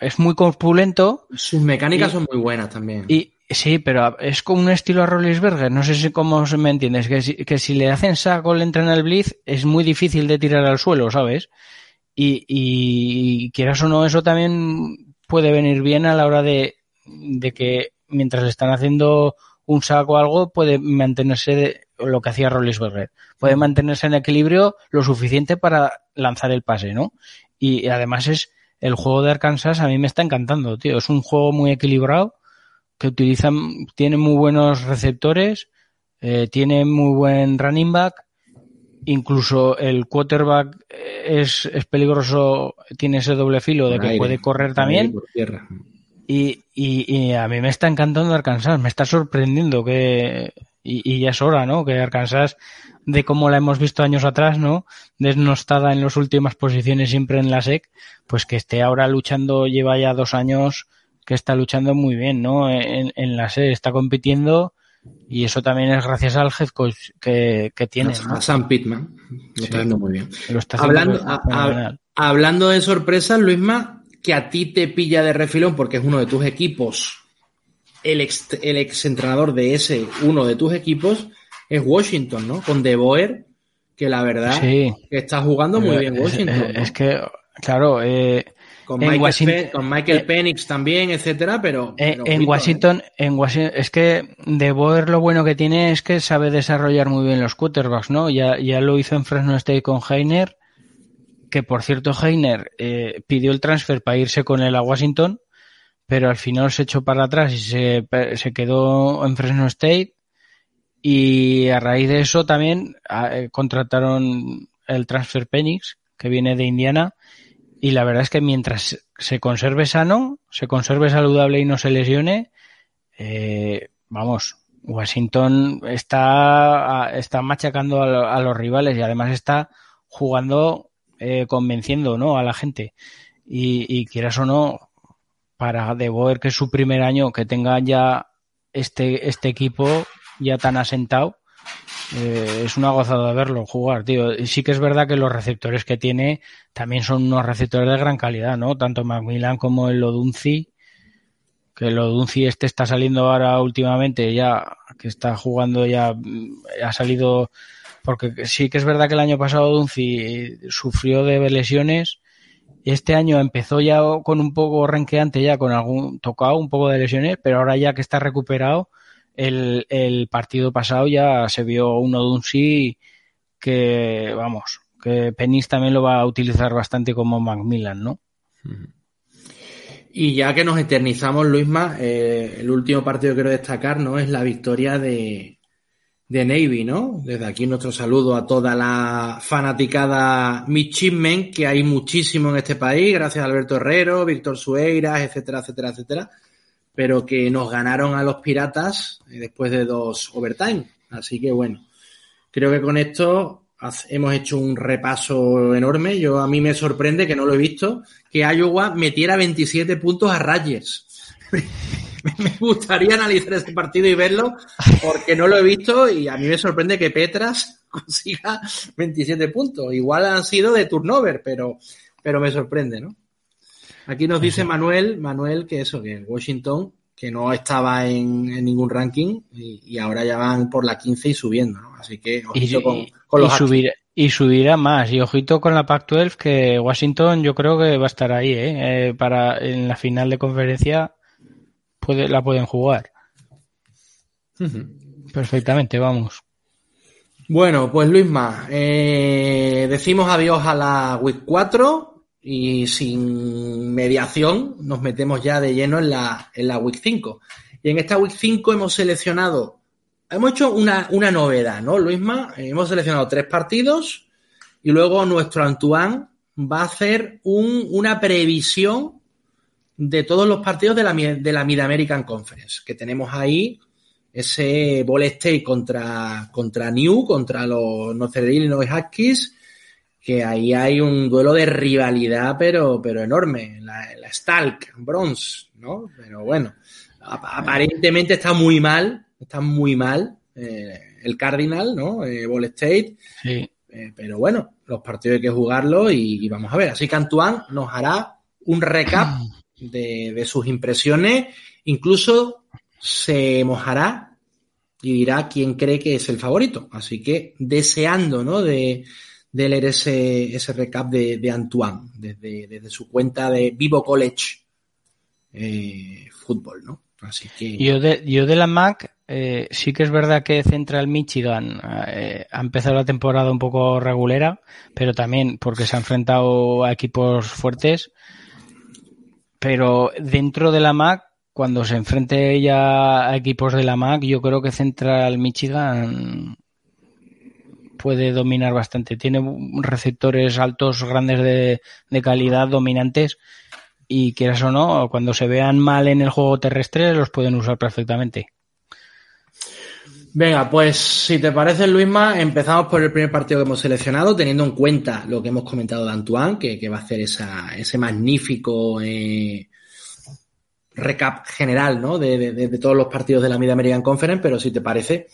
es muy corpulento
Sus mecánicas
y-
son muy buenas también.
y sí, pero es como un estilo a Rollinsberger. No sé si cómo se me entiendes. Que si, que si le hacen saco, le entran al blitz, es muy difícil de tirar al suelo, ¿sabes? Y, y quieras o no, eso también puede venir bien a la hora de, de que mientras le están haciendo un saco o algo, puede mantenerse de- lo que hacía Rollinsberger. Puede mantenerse en equilibrio lo suficiente para lanzar el pase, ¿no? Y además es el juego de Arkansas a mí me está encantando, tío. Es un juego muy equilibrado que utilizan, tiene muy buenos receptores, eh, tiene muy buen running back, incluso el quarterback eh, es, es peligroso, tiene ese doble filo de que
aire,
puede correr también.
aire, por tierra.
Y, y, y a mí me está encantando Arkansas, me está sorprendiendo que, y, y ya es hora, ¿no? Que Arkansas, de como la hemos visto años atrás, ¿no? Desnostada en las últimas posiciones siempre en la SEC, pues que esté ahora luchando, lleva ya dos años que está luchando muy bien, ¿no? En, en la SEC, está compitiendo y eso también es gracias al head coach que, que tiene, ¿no?
A Sam Pittman. Lo
Sí.
está haciendo muy bien.
Lo está
Hablando, a- a-
fenomenal.
hablando de sorpresas, Luisma, que a ti te pilla de refilón porque es uno de tus equipos, el ex, el ex entrenador de ese uno de tus equipos es Washington, ¿no? Con De Boer, que la verdad
Sí.
que está jugando muy bien
Es-
Washington.
es,
¿no?
es que, claro, eh,
con, Michael con
eh,
Penix también, etcétera, pero,
Eh,
pero
en Washington, en Washington, es que De Boer lo bueno que tiene es que sabe desarrollar muy bien los quarterbacks, ¿no? Ya, ya lo hizo en Fresno State con Heiner, que por cierto Heiner eh, pidió el transfer para irse con él a Washington, pero al final se echó para atrás y se, se quedó en Fresno State y a raíz de eso también eh, contrataron el transfer Penix, que viene de Indiana, y la verdad es que mientras se conserve sano, se conserve saludable y no se lesione, eh, vamos, Washington está, está machacando a, a los rivales y además está jugando, eh, convenciendo ¿no? a la gente. Y, y quieras o no, para De Boer, que es su primer año, que tenga ya este, este equipo ya tan asentado, eh, es una gozada verlo jugar, tío. Sí que es verdad que los receptores que tiene también son unos receptores de gran calidad, ¿no? Tanto Macmillan como el Odunzi, que lo Dunci este está saliendo ahora últimamente ya, que está jugando ya, ha salido, porque sí que es verdad que el año pasado Dunci sufrió de lesiones, este año empezó ya con un poco renqueante ya, con algún tocado, un poco de lesiones, pero ahora ya que está recuperado, el, el partido pasado ya se vio uno Dunci que, vamos, que Penis también lo va a utilizar bastante como Macmillan, ¿no?
Y ya que nos eternizamos, Luisma, eh, el último partido que quiero destacar, ¿no? Es la victoria de, de Navy, ¿no? Desde aquí nuestro saludo a toda la fanaticada Midshipmen, que hay muchísimo en este país, gracias a Alberto Herrero, Víctor Sueiras, etcétera, etcétera, etcétera, pero que nos ganaron a los piratas eh, después de dos overtime. Así que bueno, creo que con esto hemos hecho un repaso enorme. Yo a mí me sorprende que no lo he visto, que Iowa metiera 27 puntos a Rayers. [laughs] me gustaría analizar este partido y verlo porque no lo he visto y a mí me sorprende que Petras [laughs] consiga 27 puntos. Igual han sido de turnover, pero, pero me sorprende, ¿no? Aquí nos dice Manuel, Manuel que eso, que Washington, que no estaba en, ningún ranking y, ahora ya van por la 15 y subiendo, ¿no? Así que
ojito con, los y, subirá más. Y ojito con la Pac-12 que Washington yo creo que va a estar ahí, ¿eh? ¿eh? para en la final de conferencia puede, la pueden jugar. Perfectamente, vamos.
Bueno, pues Luisma, eh, decimos adiós a la Week 4 y sin mediación nos metemos ya de lleno en la, en la Week 5. Y en esta Week 5 hemos seleccionado Hemos hecho una, una novedad, ¿no, Luisma? Hemos seleccionado tres partidos y luego nuestro Antoine va a hacer un, una previsión de todos los partidos de la, de la Mid-American Conference, que tenemos ahí ese Ball State contra, contra New, contra los Northern Illinois Huskies, que ahí hay un duelo de rivalidad, pero, pero enorme. La, la Stalk, Bronze, ¿no? Pero bueno, aparentemente está muy mal está muy mal eh, el Cardinal, ¿no? Eh, Ball State. Sí. Eh, pero bueno, los partidos hay que jugarlos y, vamos a ver. Así que Antoine nos hará un recap de, sus impresiones. Incluso se mojará y dirá quién cree que es el favorito. Así que deseando, ¿no? De, leer ese, ese recap de, Antoine desde, desde, su cuenta de Vivo College Fútbol, ¿no? Así.
Yo de, yo de la Mac eh, sí que es verdad que Central Michigan eh, ha empezado la temporada un poco regulera, pero también porque se ha enfrentado a equipos fuertes. Pero dentro de la MAC, cuando se enfrente ya a equipos de la MAC, yo creo que Central Michigan puede dominar bastante. Tiene receptores altos, grandes de, de calidad, dominantes. Y quieras o no, cuando se vean mal en el juego terrestre, los pueden usar perfectamente.
Venga, pues si te parece, Luisma, empezamos por el primer partido que hemos seleccionado, teniendo en cuenta lo que hemos comentado de Antoine, que, va a hacer esa, ese magnífico eh, recap general ¿no? De, todos los partidos de la Mid American Conference, pero si te parece,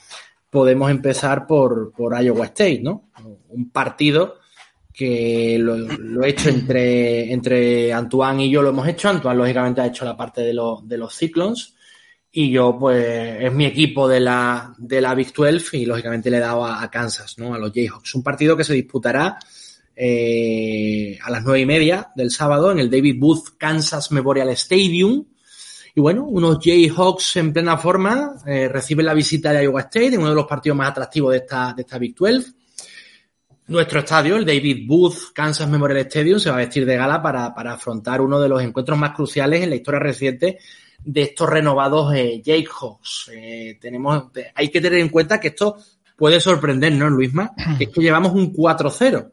podemos empezar por, por Iowa State, ¿no? Un partido que lo, he hecho entre, entre Antoine y yo lo hemos hecho. Antoine, lógicamente, ha hecho la parte de, de los Cyclones y yo, pues, es mi equipo de la, de la Big 12 y lógicamente le he dado a, Kansas, ¿no? A los Jayhawks. Un partido que se disputará eh, a las nueve y media del sábado en el David Booth Kansas Memorial Stadium. Y bueno, unos Jayhawks en plena forma eh, reciben la visita de Iowa State en uno de los partidos más atractivos de esta, de esta Big 12. Nuestro estadio, el David Booth Kansas Memorial Stadium, se va a vestir de gala para, para afrontar uno de los encuentros más cruciales en la historia reciente de estos renovados eh, Jayhawks. Eh, tenemos, hay que tener en cuenta que esto puede sorprendernos, Luisma, [clears throat] que es que llevamos un 4-0,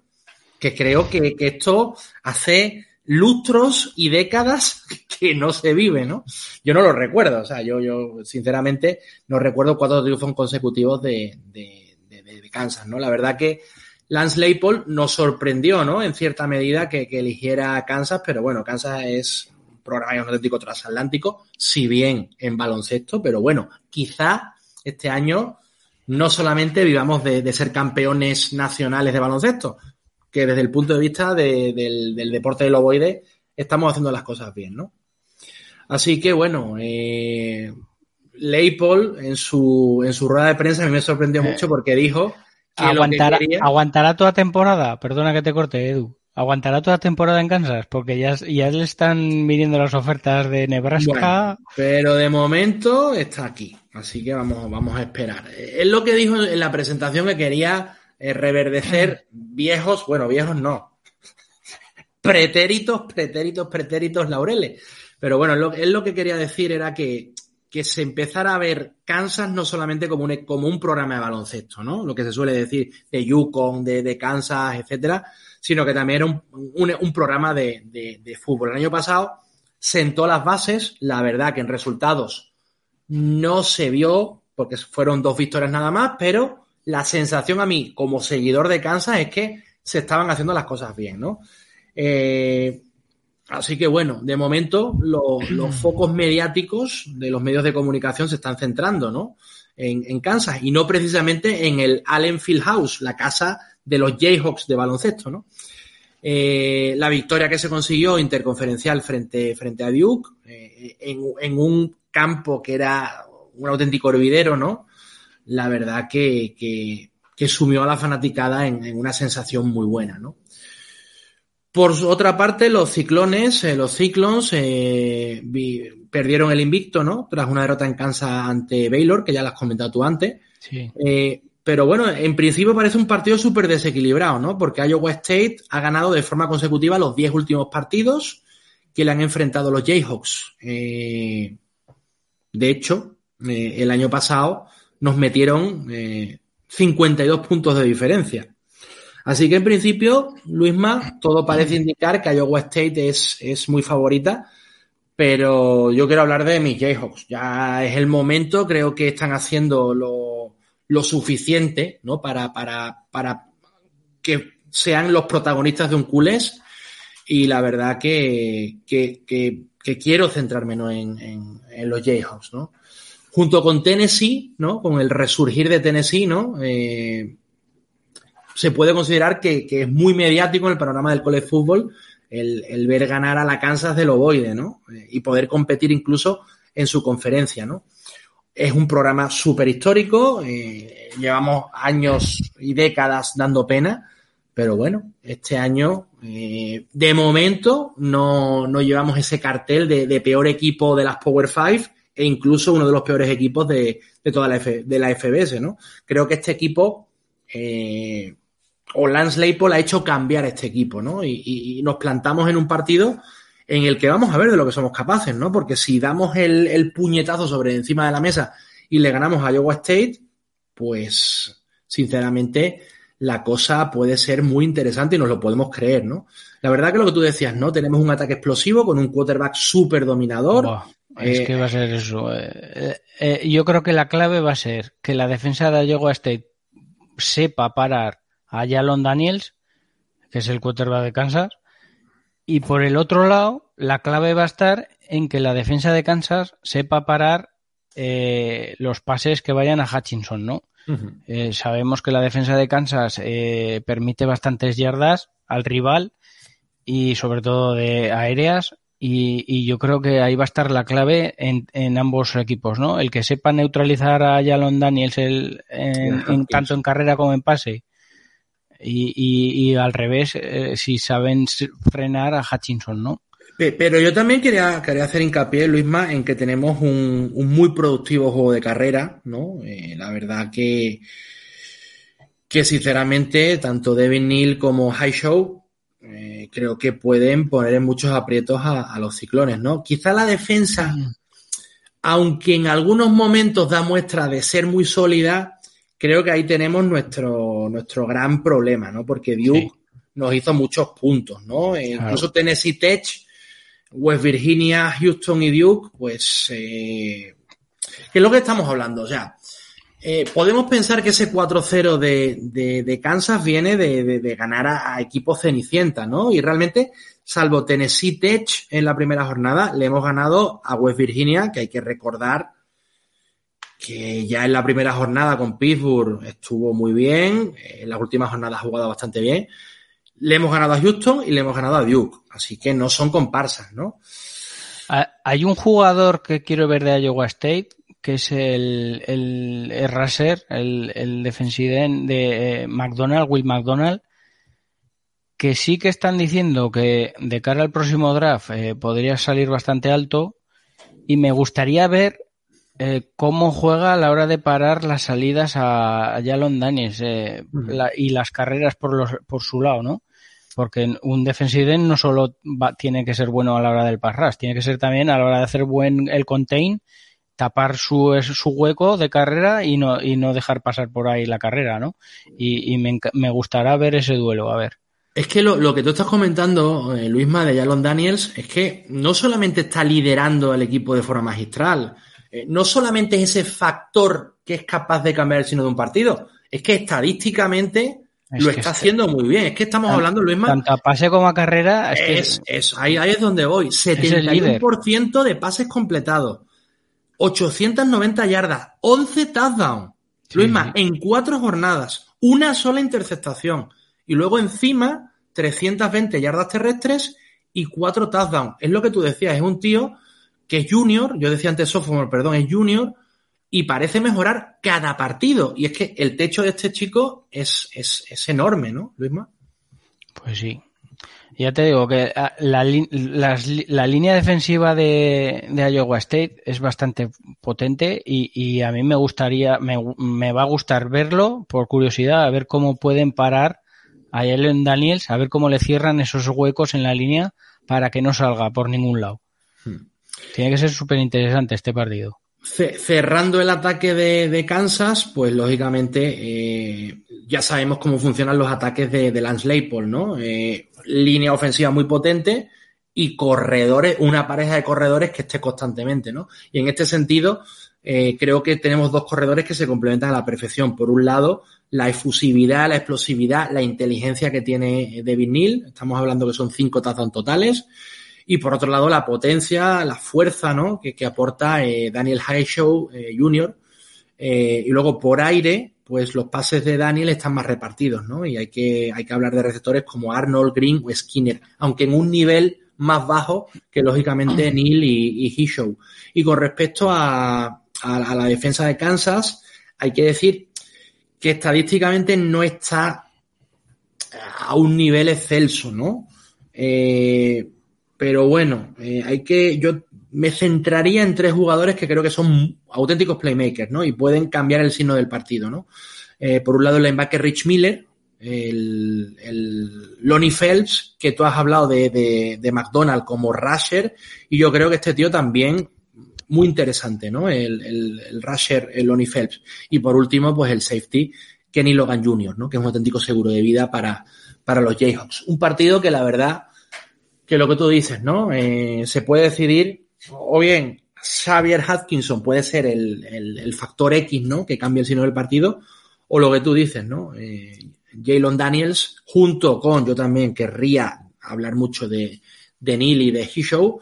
que creo que, esto hace lustros y décadas [laughs] que no se vive, ¿no? Yo no lo recuerdo, o sea, yo, yo sinceramente no recuerdo cuatro triunfos consecutivos de, de, de, de Kansas, ¿no? La verdad que Lance Leipold nos sorprendió, ¿no? En cierta medida que, eligiera Kansas, pero bueno, Kansas es programa auténtico transatlántico, si bien en baloncesto, pero bueno, quizá este año no solamente vivamos de, ser campeones nacionales de baloncesto, que desde el punto de vista del, deporte del ovoide estamos haciendo las cosas bien, ¿no? Así que bueno, eh, Leipold en su, en su rueda de prensa a mí me sorprendió
Eh,
mucho porque dijo que
¿Aguantará,
lo que quería...
¿Aguantará toda temporada? Perdona que te corte, Edu. ¿Aguantará toda temporada en Kansas? Porque ya, ya le están midiendo las ofertas de Nebraska.
Bueno, pero de momento está aquí, así que vamos, vamos a esperar. Es lo que dijo en la presentación que quería eh, reverdecer viejos, bueno, viejos no, pretéritos, pretéritos, pretéritos laureles. Pero bueno, lo, él lo que quería decir era que, que se empezara a ver Kansas no solamente como un, como un programa de baloncesto, ¿no? Lo que se suele decir de Yukon, de, de Kansas, etcétera, sino que también era un, un, programa de, de fútbol. El año pasado sentó las bases, la verdad que en resultados no se vio, porque fueron dos victorias nada más, pero la sensación a mí, como seguidor de Kansas, es que se estaban haciendo las cosas bien, ¿no? Eh, así que bueno, de momento lo, los [clears throat] focos mediáticos de los medios de comunicación se están centrando, ¿no? En, en, Kansas y no precisamente en el Allen Fieldhouse, la casa de los Jayhawks de baloncesto, ¿no? Eh, la victoria que se consiguió interconferencial frente, frente a Duke, eh, en, en, un campo que era un auténtico hervidero, ¿no? La verdad que, que, que sumió a la fanaticada en, en, una sensación muy buena, ¿no? Por otra parte, los ciclones, eh, los Cyclones, eh, perdieron el invicto, ¿no? Tras una derrota en Kansas ante Baylor, que ya las has comentado tú antes.
Sí.
Eh, pero bueno, en principio parece un partido súper desequilibrado, ¿no? Porque Iowa State ha ganado de forma consecutiva los 10 últimos partidos que le han enfrentado los Jayhawks. Eh, de hecho, eh, el año pasado nos metieron 52 puntos de diferencia. Así que en principio, Luisma, todo parece indicar que Iowa State es, es muy favorita, pero yo quiero hablar de mis Jayhawks. Ya es el momento, creo que están haciendo lo, lo suficiente, ¿no? Para, para, para que sean los protagonistas de un culés. Y la verdad que, que, que, que quiero centrarme ¿no? en, en, en, los Jayhawks, ¿no? Junto con Tennessee, ¿no? Con el resurgir de Tennessee, ¿no? Eh, se puede considerar que, que, es muy mediático en el panorama del college fútbol el, el, ver ganar a la Kansas del Ovoide, ¿no? Y poder competir incluso en su conferencia, ¿no? Es un programa súper histórico, eh, llevamos años y décadas dando pena, pero bueno, este año, eh, de momento, no, no, llevamos ese cartel de, peor equipo de las Power Five e incluso uno de los peores equipos de, de toda la, de la FBS, ¿no? Creo que este equipo, eh, o Lance Leipold ha hecho cambiar este equipo, ¿no? Y, nos plantamos en un partido en el que vamos a ver de lo que somos capaces, ¿no? Porque si damos el, puñetazo sobre encima de la mesa y le ganamos a Iowa State, pues sinceramente la cosa puede ser muy interesante y nos lo podemos creer, ¿no? La verdad que lo que tú decías, ¿no? Tenemos un ataque explosivo con un quarterback súper dominador.
Es eh, que va a ser eso. Eh, eh, yo creo que la clave va a ser que la defensa de Iowa State sepa parar a Jalon Daniels, que es el quarterback de Kansas, y por el otro lado, la clave va a estar en que la defensa de Kansas sepa parar los pases que vayan a Hutchinson, ¿no? Uh -huh. sabemos que la defensa de Kansas eh, permite bastantes yardas al rival y sobre todo de aéreas y, y, yo creo que ahí va a estar la clave en, en ambos equipos, ¿no? El que sepa neutralizar a Jalon Daniels el, en, en, tanto en carrera como en pase y, y, y al revés, eh, si saben frenar a Hutchinson, ¿no?
Pero yo también quería, quería hacer hincapié, Luisma, en que tenemos un, un muy productivo juego de carrera, ¿no? Eh, la verdad que, que sinceramente, tanto Devin Neal como High Show eh, creo que pueden poner en muchos aprietos a, a, los ciclones, ¿no? Quizá la defensa, aunque en algunos momentos da muestra de ser muy sólida, creo que ahí tenemos nuestro, nuestro gran problema, ¿no? Porque Duke sí. nos hizo muchos puntos, ¿no? Claro. Incluso Tennessee Tech, West Virginia, Houston y Duke, pues, eh, ¿qué es lo que estamos hablando? O sea, eh, podemos pensar que ese 4-0 de, de, de, Kansas viene de, de, ganar a, a, equipos cenicienta, ¿no? Y realmente, salvo Tennessee Tech en la primera jornada, le hemos ganado a West Virginia, que hay que recordar que ya en la primera jornada con Pittsburgh estuvo muy bien, en las últimas jornadas ha jugado bastante bien. Le hemos ganado a Houston y le hemos ganado a Duke, así que no son comparsas, ¿no?
Hay un jugador que quiero ver de Iowa State, que es el, el, el Raser, el, el de eh, McDonald, Will McDonald, que sí que están diciendo que de cara al próximo draft eh, podría salir bastante alto y me gustaría ver eh, cómo juega a la hora de parar las salidas a, a Jalon Daniels eh, y las carreras por, los, por su lado, ¿no? Porque un defensive end no solo tiene que ser bueno a la hora del pass tiene que ser también a la hora de hacer buen el contain, tapar su, su hueco de carrera y no, y no dejar pasar por ahí la carrera, ¿no? Y, y me, me gustará ver ese duelo, a ver.
Es que lo, lo, que tú estás comentando, eh, Luisma, de Jalon Daniels, es que no solamente está liderando al equipo de forma magistral, eh, no solamente es ese factor que es capaz de cambiar el signo de un partido, es que estadísticamente lo está haciendo muy bien. Es que estamos hablando, Luisma.
Tanto a pase como a carrera.
Es, es, ahí, ahí, es donde voy. 71% de pases completados. 890 yardas. 11 touchdowns. Luisma, en cuatro jornadas. Una sola interceptación. Y luego encima, 320 yardas terrestres y cuatro touchdowns. Es lo que tú decías, es un tío que es junior, yo decía antes sophomore, perdón, es junior, y parece mejorar cada partido. Y es que el techo de este chico es, es, es enorme, ¿no, Luisma?
Pues sí. Ya te digo que ah, la, la, la línea defensiva de, de, Iowa State es bastante potente y, y a mí me gustaría, me, me, va a gustar verlo por curiosidad, a ver cómo pueden parar a Ellen Daniels, a ver cómo le cierran esos huecos en la línea para que no salga por ningún lado. Hmm. Tiene que ser súper interesante este partido.
Cerrando el ataque de, Kansas, pues lógicamente eh, ya sabemos cómo funcionan los ataques de, de Lance Leipold, ¿no? Eh, línea ofensiva muy potente y corredores, una pareja de corredores que esté constantemente, ¿no? Y en este sentido, eh, creo que tenemos dos corredores que se complementan a la perfección. Por un lado, la efusividad, la explosividad, la inteligencia que tiene David Neal. Estamos hablando que son cinco tazas totales. Y por otro lado, la potencia, la fuerza, ¿no? Que, que aporta eh, Daniel Highshow eh, Jr. Eh, y luego por aire, pues los pases de Daniel están más repartidos, ¿no? Y hay que, hay que hablar de receptores como Arnold, Green o Skinner, aunque en un nivel más bajo que lógicamente [clears throat] Neal y, y Y con respecto a, a, a la defensa de Kansas, hay que decir que estadísticamente no está a un nivel excelso, ¿no? Eh, pero bueno, eh, hay que, yo me centraría en tres jugadores que creo que son auténticos playmakers, ¿no? Y pueden cambiar el signo del partido, ¿no? Eh, por un lado el linebacker Rich Miller, el, el Lonnie Phelps, que tú has hablado de, de, McDonald como rusher, y yo creo que este tío también muy interesante, ¿no? El, el, el rusher, el Lonnie Phelps. Y por último, pues el safety, Kenny Logan Jr., ¿no? Que es un auténtico seguro de vida para, para los Jayhawks. Un partido que la verdad, que lo que tú dices, ¿no? Eh, se puede decidir, o bien Xavier Hutkinson puede ser el, el, factor X, ¿no? Que cambie el signo del partido, o lo que tú dices, ¿no? Eh, Jalen Daniels, junto con, yo también querría hablar mucho de, de Neil y de Hishow,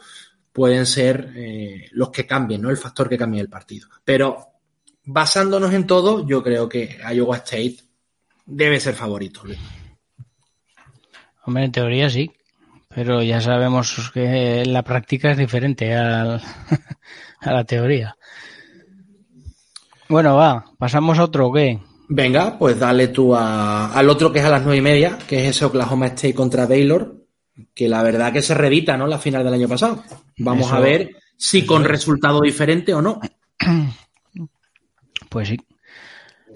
pueden ser eh, los que cambien, ¿no? El factor que cambie el partido. Pero basándonos en todo, yo creo que Iowa State debe ser favorito.
Hombre, en teoría sí, pero ya sabemos que la práctica es diferente al, [laughs] a la teoría. Bueno, va, pasamos a otro, ¿qué?
Venga, pues dale tú a, al otro que es a las nueve y media, que es ese Oklahoma State contra Baylor que la verdad que se redita, ¿no? La final del año pasado. Vamos eso, a ver si con resultado diferente o no. [clears throat]
Pues sí.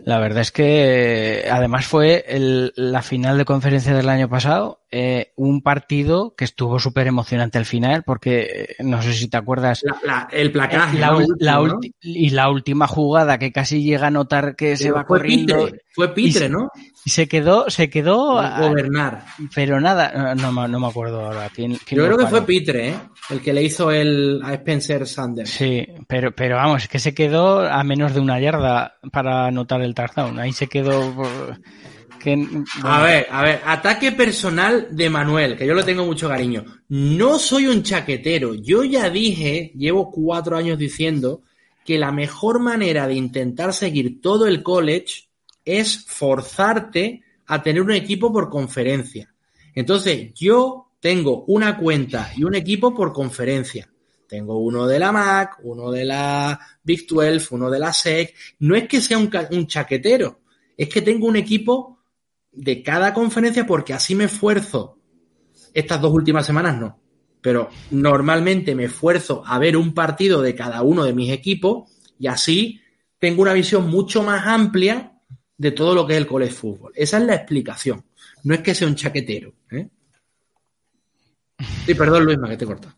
La verdad es que además fue el, la final de conferencia del año pasado, eh, un partido que estuvo súper emocionante al final, porque eh, no sé si te acuerdas.
La, la, el placaje.
¿no? Y la última jugada que casi llega a notar que Pero se va
fue
corriendo.
Pitre, fue Pitre,
y,
¿no?
Y se quedó, se quedó.
A, gobernar.
Pero nada, no, no, no me acuerdo ahora. ¿Quién, quién
Yo creo que fue Pitre, ¿eh? El que le hizo el, a Spencer Sanders.
Sí, pero, pero vamos, es que se quedó a menos de una yarda para anotar el touchdown. Ahí se quedó. Por... Que,
bueno. A ver, a ver, ataque personal de Manuel, que yo le tengo mucho cariño. No soy un chaquetero. Yo ya dije, llevo cuatro años diciendo que la mejor manera de intentar seguir todo el college es forzarte a tener un equipo por conferencia. Entonces, yo tengo una cuenta y un equipo por conferencia. Tengo uno de la Mac, uno de la Big 12, uno de la SEC. No es que sea un, un chaquetero, es que tengo un equipo de cada conferencia porque así me esfuerzo. Estas dos últimas semanas no, pero normalmente me esfuerzo a ver un partido de cada uno de mis equipos y así tengo una visión mucho más amplia de todo lo que es el college fútbol. Esa es la explicación. No es que sea un chaquetero. ¿eh? Sí, perdón, Luisma, que te corta.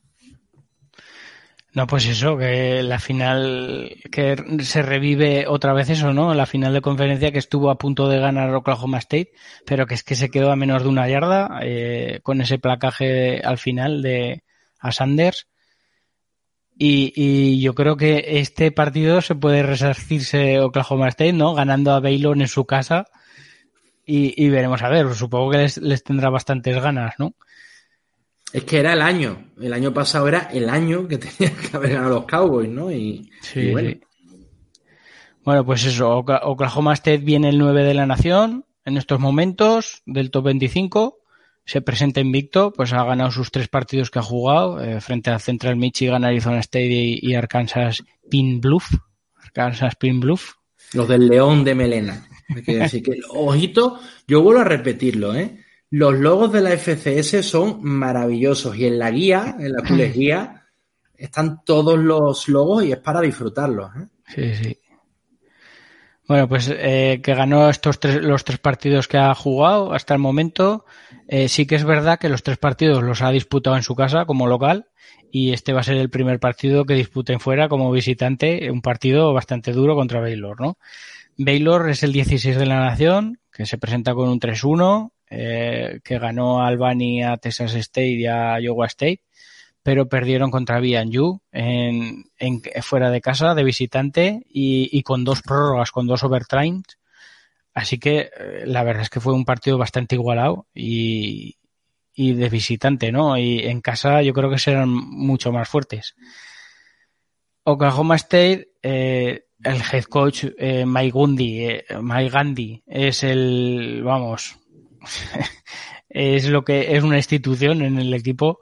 No, pues eso, que la final, que se revive otra vez eso, ¿no? La final de conferencia que estuvo a punto de ganar Oklahoma State, pero que es que se quedó a menos de una yarda eh, con ese placaje al final de a Sanders. Y, y, yo creo que este partido se puede resarcirse Oklahoma State, ¿no? Ganando a Baylor en su casa. Y, y veremos a ver, supongo que les, les tendrá bastantes ganas, ¿no?
Es que era el año. El año pasado era el año que [laughs] tenían que haber ganado los Cowboys, ¿no? Y,
Sí,
y bueno.
sí. Bueno, pues eso, Oklahoma State viene el 9 de la nación en estos momentos del top 25. Se presenta invicto, pues ha ganado sus tres partidos que ha jugado eh, frente a Central Michigan, Arizona State y, y Arkansas Pin Bluff. Arkansas Pin Bluff.
Los del León de Melena. [laughs] Decir que, ojito, yo vuelvo a repetirlo, ¿eh? Los logos de la FCS son maravillosos y en la guía, en la Cules Guía, están todos los logos y es para disfrutarlos, ¿eh?
Sí, sí. Bueno, pues eh, que ganó estos tres, los tres partidos que ha jugado hasta el momento. Eh, sí que es verdad que los tres partidos los ha disputado en su casa como local y este va a ser el primer partido que disputen fuera como visitante, un partido bastante duro contra Baylor, ¿no? Baylor es el 16 de la nación, que se presenta con un 3-1, eh, que ganó a Albany, a Texas State y a Iowa State pero perdieron contra BYU en, en, fuera de casa de visitante y, y, con dos prórrogas, con dos overtimes. Así que eh, la verdad es que fue un partido bastante igualado y, y de visitante, ¿no? Y en casa yo creo que serán mucho más fuertes. Oklahoma State, eh, el head coach eh, Mike Gundy, eh, Mike Gandhi es el, vamos, [laughs] es lo que es una institución en el equipo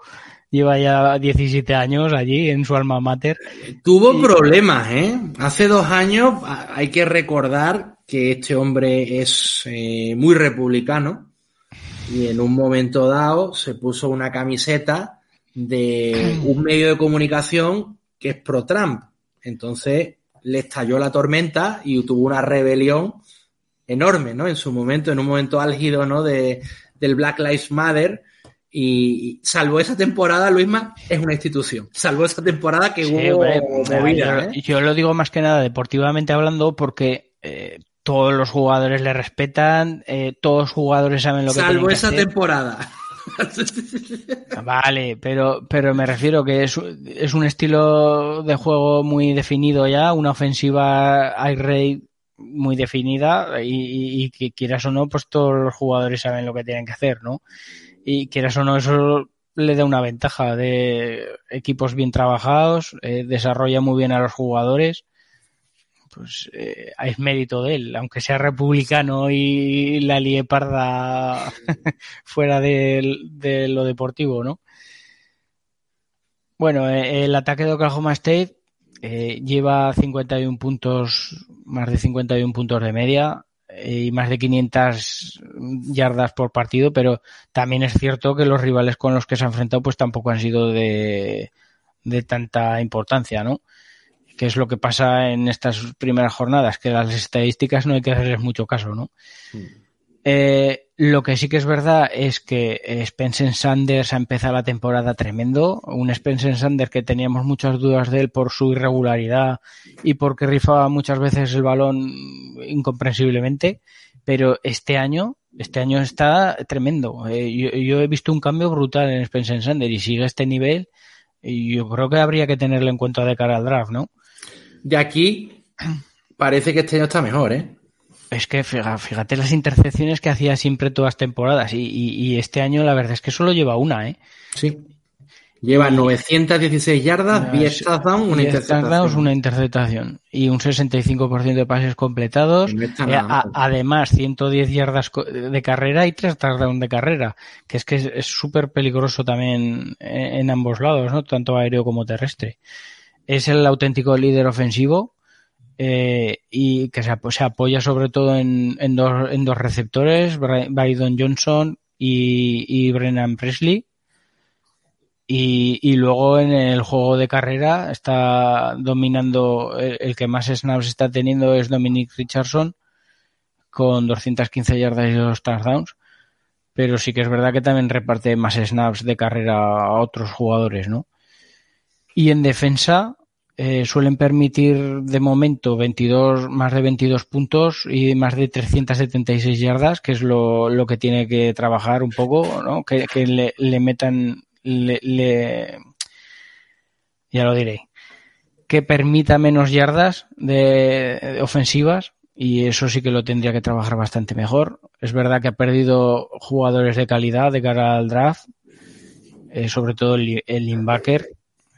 lleva ya 17 años allí en su alma mater.
Tuvo y... problemas, ¿eh? Hace dos años hay que recordar que este hombre es eh, muy republicano y en un momento dado se puso una camiseta de [clears throat] un medio de comunicación que es pro-Trump. Entonces le estalló la tormenta y tuvo una rebelión enorme, ¿no? En su momento, en un momento álgido, ¿no? De, del Black Lives Matter y salvo esa temporada, Luisma es una institución. Salvo esa temporada que
sí,
hubo
hombre,
movida.
Yo, ¿eh? yo, lo digo más que nada deportivamente hablando porque eh, todos los jugadores le respetan, eh, todos los jugadores saben lo que
Salvo
que
esa
hacer.
temporada.
Vale, pero, pero me refiero que es, es un estilo de juego muy definido ya, una ofensiva air raid muy definida y, y, que quieras o no, pues todos los jugadores saben lo que tienen que hacer, ¿no? Y quieras o no, eso le da una ventaja de equipos bien trabajados, eh, desarrolla muy bien a los jugadores, pues eh, es mérito de él, aunque sea republicano y la lie parda [laughs] fuera de, de, lo deportivo, ¿no? Bueno, eh, el ataque de Oklahoma State eh, lleva 51 puntos, más de 51 puntos de media eh, y más de 500 yardas por partido, pero también es cierto que los rivales con los que se ha enfrentado pues tampoco han sido de, de tanta importancia, ¿no? Que es lo que pasa en estas primeras jornadas, que las estadísticas no hay que hacerles mucho caso, ¿no? Mm. Eh, lo que sí que es verdad es que Spencer Sanders ha empezado la temporada tremendo. Un Spencer Sanders que teníamos muchas dudas de él por su irregularidad y porque rifaba muchas veces el balón incomprensiblemente. Pero este año, este año está tremendo. Eh, yo, he visto un cambio brutal en Spencer Sanders y sigue este nivel. Y yo creo que habría que tenerlo en cuenta de cara al draft, ¿no?
De aquí parece que este año está mejor, ¿eh?
Es que fíjate las intercepciones que hacía siempre todas temporadas y, y, y, este año la verdad es que solo lleva una, ¿eh?
Sí. Lleva 916 yardas, 10 touchdowns, una interceptación.
una interceptación y un 65% de pases completados. Eh, además, 110 yardas de carrera y 3 touchdowns de carrera, que es que es súper peligroso también en ambos lados, ¿no? tanto aéreo como terrestre. Es el auténtico líder ofensivo eh, y que se, apoya sobre todo en, dos, en dos receptores, Brydon Johnson y, y Brennan Presley y, y, luego en el juego de carrera está dominando, el, que más snaps está teniendo es Dominic Richardson con 215 yardas y dos touchdowns. Pero sí que es verdad que también reparte más snaps de carrera a otros jugadores, ¿no? Y en defensa eh, suelen permitir de momento 22, más de 22 puntos y más de 376 yardas, que es lo, lo que tiene que trabajar un poco, ¿no? Que, que le, le metan le, ya lo diré, que permita menos yardas de, ofensivas y eso sí que lo tendría que trabajar bastante mejor. Es verdad que ha perdido jugadores de calidad de cara al draft, eh, sobre todo el, el linebacker.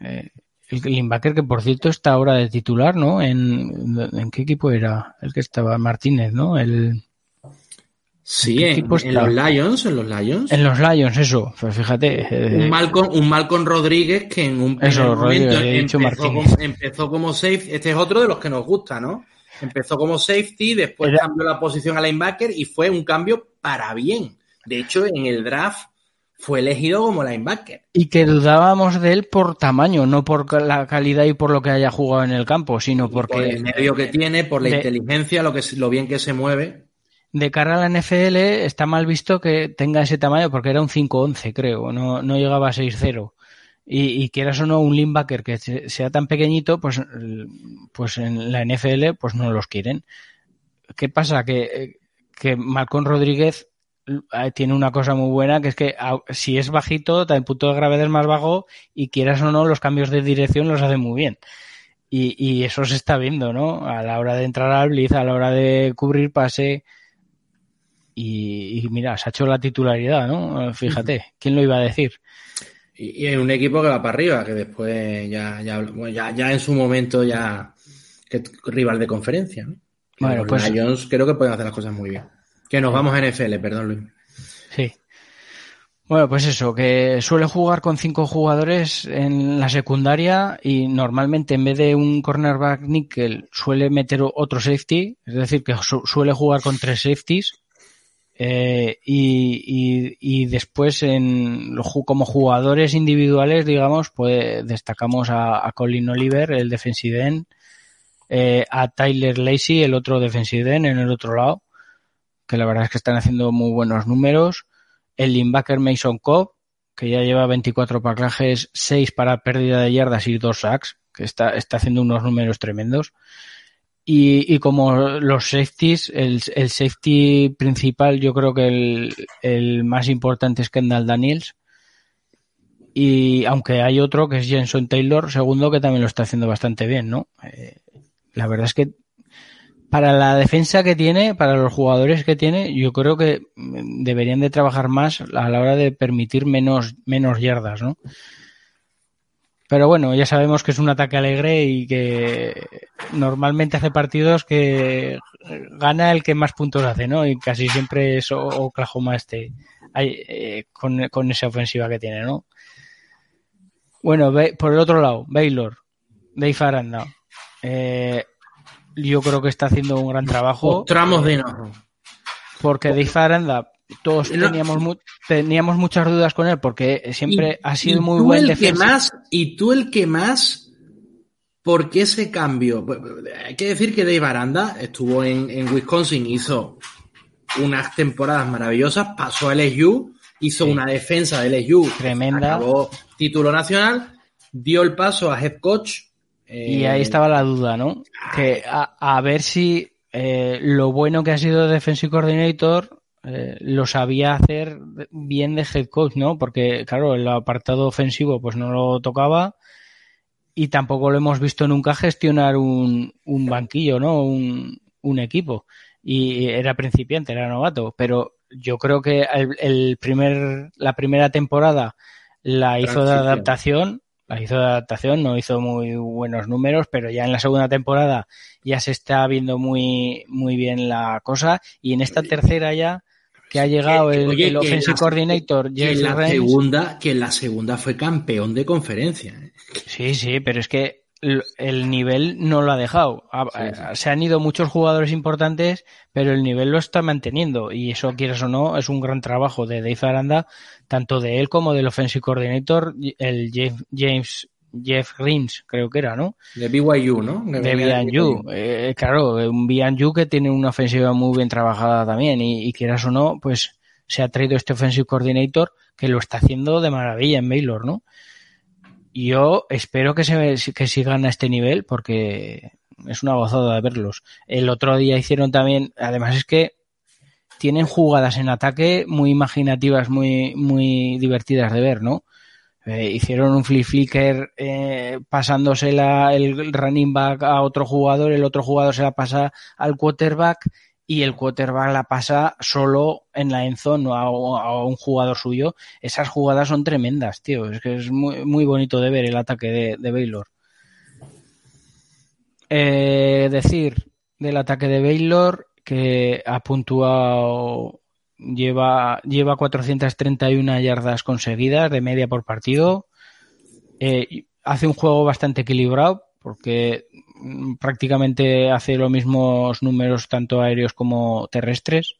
Eh, el linebacker que por cierto está ahora de titular, ¿no? ¿En, ¿En qué equipo era? El que estaba Martínez, ¿no? El
Sí, en, los Lions, en los Lions.
En los Lions, eso, pues fíjate.
Eh, un, Malcolm, un Malcolm Rodríguez que en un
eso, momento
empezó, como, empezó, como safety, este es otro de los que nos gusta, ¿no? Empezó como safety, después cambió la posición a linebacker y fue un cambio para bien. De hecho, en el draft fue elegido como linebacker.
Y que dudábamos de él por tamaño, no por la calidad y por lo que haya jugado en el campo, sino porque... Por
el medio que tiene, por la inteligencia, lo, que, lo bien que se mueve
de cara a la NFL está mal visto que tenga ese tamaño porque era un 5-11, creo, no, no llegaba a 6-0. Y, y, quieras o no, un linebacker que sea tan pequeñito, pues, pues en la NFL pues no los quieren. ¿Qué pasa? Que, que Malcolm Rodríguez eh, tiene una cosa muy buena, que es que si es bajito, el punto de gravedad es más bajo y quieras o no, los cambios de dirección los hace muy bien. Y, y eso se está viendo, ¿no? A la hora de entrar al blitz, a la hora de cubrir pase, y, mira, se ha hecho la titularidad, ¿no? Fíjate, ¿quién lo iba a decir?
Y, en un equipo que va para arriba, que después ya, ya, ya, en su momento ya que rival de conferencia, ¿no? Bueno, pues Lions creo que pueden hacer las cosas muy bien. Que nos vamos a NFL, perdón Luis.
Sí. Bueno, pues eso, que suele jugar con cinco jugadores en la secundaria y normalmente en vez de un cornerback nickel suele meter otro safety, es decir, que suele jugar con tres safeties eh, y, y, después, en, como jugadores individuales, digamos, pues destacamos a, Colin Oliver, el defensive end, eh, a Tyler Lacey, el otro defensive end, en el otro lado, que la verdad es que están haciendo muy buenos números. El linebacker Mason Cobb, que ya lleva 24 paclajes, 6 para pérdida de yardas y 2 sacks, que está, está haciendo unos números tremendos. Y, y como los safeties, el, el, safety principal, yo creo que el, el, más importante es Kendall Daniels. Y aunque hay otro que es Jenson Taylor, segundo, que también lo está haciendo bastante bien, ¿no? Eh, la verdad es que para la defensa que tiene, para los jugadores que tiene, yo creo que deberían de trabajar más a la hora de permitir menos, menos yardas, ¿no? Pero bueno, ya sabemos que es un ataque alegre y que normalmente hace partidos que gana el que más puntos hace, ¿no? Y casi siempre es Oklahoma este, eh, con, con, esa ofensiva que tiene, ¿no? Bueno, por el otro lado, Baylor, Dave Aranda. Eh, yo creo que está haciendo un gran trabajo.
Tramos de no.
Porque Dave Aranda todos teníamos, teníamos muchas dudas con él porque siempre ha sido muy buen
el Que más, y tú el que más, ¿por qué ese cambio? Pues, hay que decir que Dave Aranda estuvo en, en Wisconsin, hizo unas temporadas maravillosas, pasó a LSU, hizo una defensa de LSU
tremenda,
acabó título nacional, dio el paso a head coach.
Y ahí estaba la duda, ¿no? Que a, a ver si eh, lo bueno que ha sido defensive coordinator eh, lo sabía hacer bien de head coach, ¿no? Porque, claro, el apartado ofensivo pues no lo tocaba y tampoco lo hemos visto nunca gestionar un, un banquillo, ¿no? Un, un, equipo. Y era principiante, era novato, pero yo creo que el, primer, la primera temporada la hizo de adaptación, la hizo de adaptación, no hizo muy buenos números, pero ya en la segunda temporada ya se está viendo muy, muy bien la cosa. Y en esta tercera ya que ha llegado el, offensive coordinator
que en la segunda que en la segunda fue campeón de conferencia ¿eh?
sí sí pero es que el nivel no lo ha dejado. Se han ido muchos jugadores importantes, pero el nivel lo está manteniendo. Y eso, quieras o no, es un gran trabajo de Dave Aranda, tanto de él como del offensive coordinator, el James, Jeff Greens, creo que era, ¿no?
De BYU, ¿no?
De, BYU. Eh, claro, un BYU que tiene una ofensiva muy bien trabajada también. Y, y quieras o no, pues se ha traído este offensive coordinator que lo está haciendo de maravilla en Baylor, ¿no? Yo espero que, se, que sigan a este nivel porque es una gozada de verlos. El otro día hicieron también, además es que tienen jugadas en ataque muy imaginativas, muy, muy divertidas de ver, ¿no? Eh, hicieron un flip flicker eh, el running back a otro jugador, el otro jugador se la pasa al quarterback y el quarterback la pasa solo en la endzone a, a un jugador suyo, esas jugadas son tremendas, tío. Es que es muy, muy bonito de ver el ataque de, de Baylor. Eh, decir del ataque de Baylor que ha puntuado, lleva, lleva 431 yardas conseguidas de media por partido. Eh, hace un juego bastante equilibrado porque prácticamente hace los mismos números tanto aéreos como terrestres.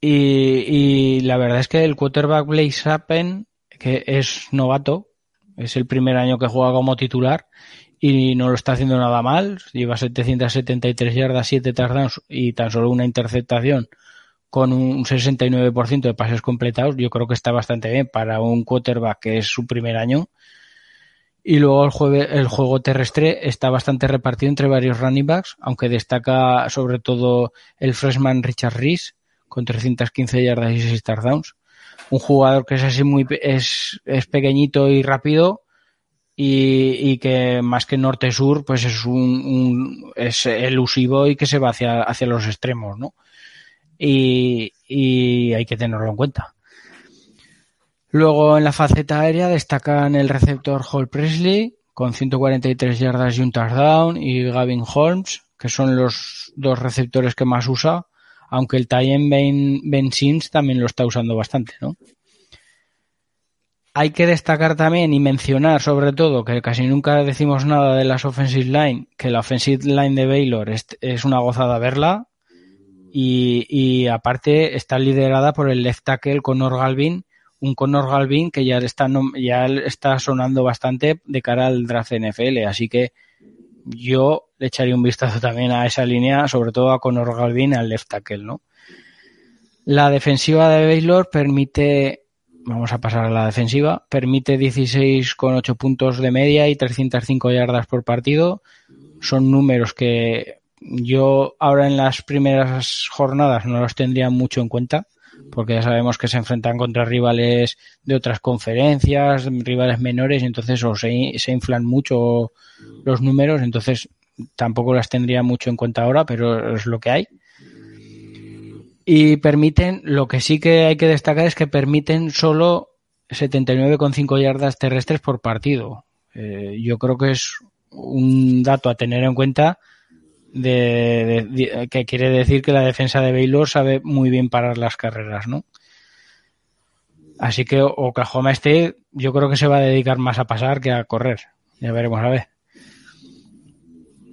Y, la verdad es que el quarterback Blaze Appen, que es novato, es el primer año que juega como titular y no lo está haciendo nada mal. Lleva 773 yardas, 7 touchdowns y tan solo una interceptación con un 69% de pases completados. Yo creo que está bastante bien para un quarterback que es su primer año y luego el, el juego terrestre está bastante repartido entre varios running backs, aunque destaca sobre todo el freshman Richard Reese con 315 yardas y 6 touchdowns. Un jugador que es así muy es, es pequeñito y rápido y, y que más que norte-sur pues es un, un, es elusivo y que se va hacia, hacia los extremos, ¿no? Y, y hay que tenerlo en cuenta. Luego en la faceta aérea destacan el receptor Hall Presley con 143 yardas y un touchdown y Gavin Holmes, que son los dos receptores que más usa, aunque el Tyen Ben, ben Sims también lo está usando bastante, ¿no? Hay que destacar también y mencionar sobre todo que casi nunca decimos nada de las offensive line, que la offensive line de Baylor es, es una gozada verla y, y aparte está liderada por el left tackle Conor Galvin, un Conor Galvin que ya está, ya está sonando bastante de cara al draft NFL, así que yo le echaría un vistazo también a esa línea, sobre todo a Conor Galvin, al left tackle, ¿no? La defensiva de Baylor permite, vamos a pasar a la defensiva, permite 16,8 puntos de media y 305 yardas por partido. Son números que yo ahora en las primeras jornadas no los tendría mucho en cuenta porque ya sabemos que se enfrentan contra rivales de otras conferencias, rivales menores, y entonces o se, inflan mucho los números, entonces tampoco las tendría mucho en cuenta ahora, pero es lo que hay. Y permiten, lo que sí que hay que destacar es que permiten solo 79,5 yardas terrestres por partido. Eh, yo creo que es un dato a tener en cuenta de, que quiere decir que la defensa de Baylor sabe muy bien parar las carreras, ¿no? Así que Oklahoma este yo creo que se va a dedicar más a pasar que a correr. Ya veremos a ver.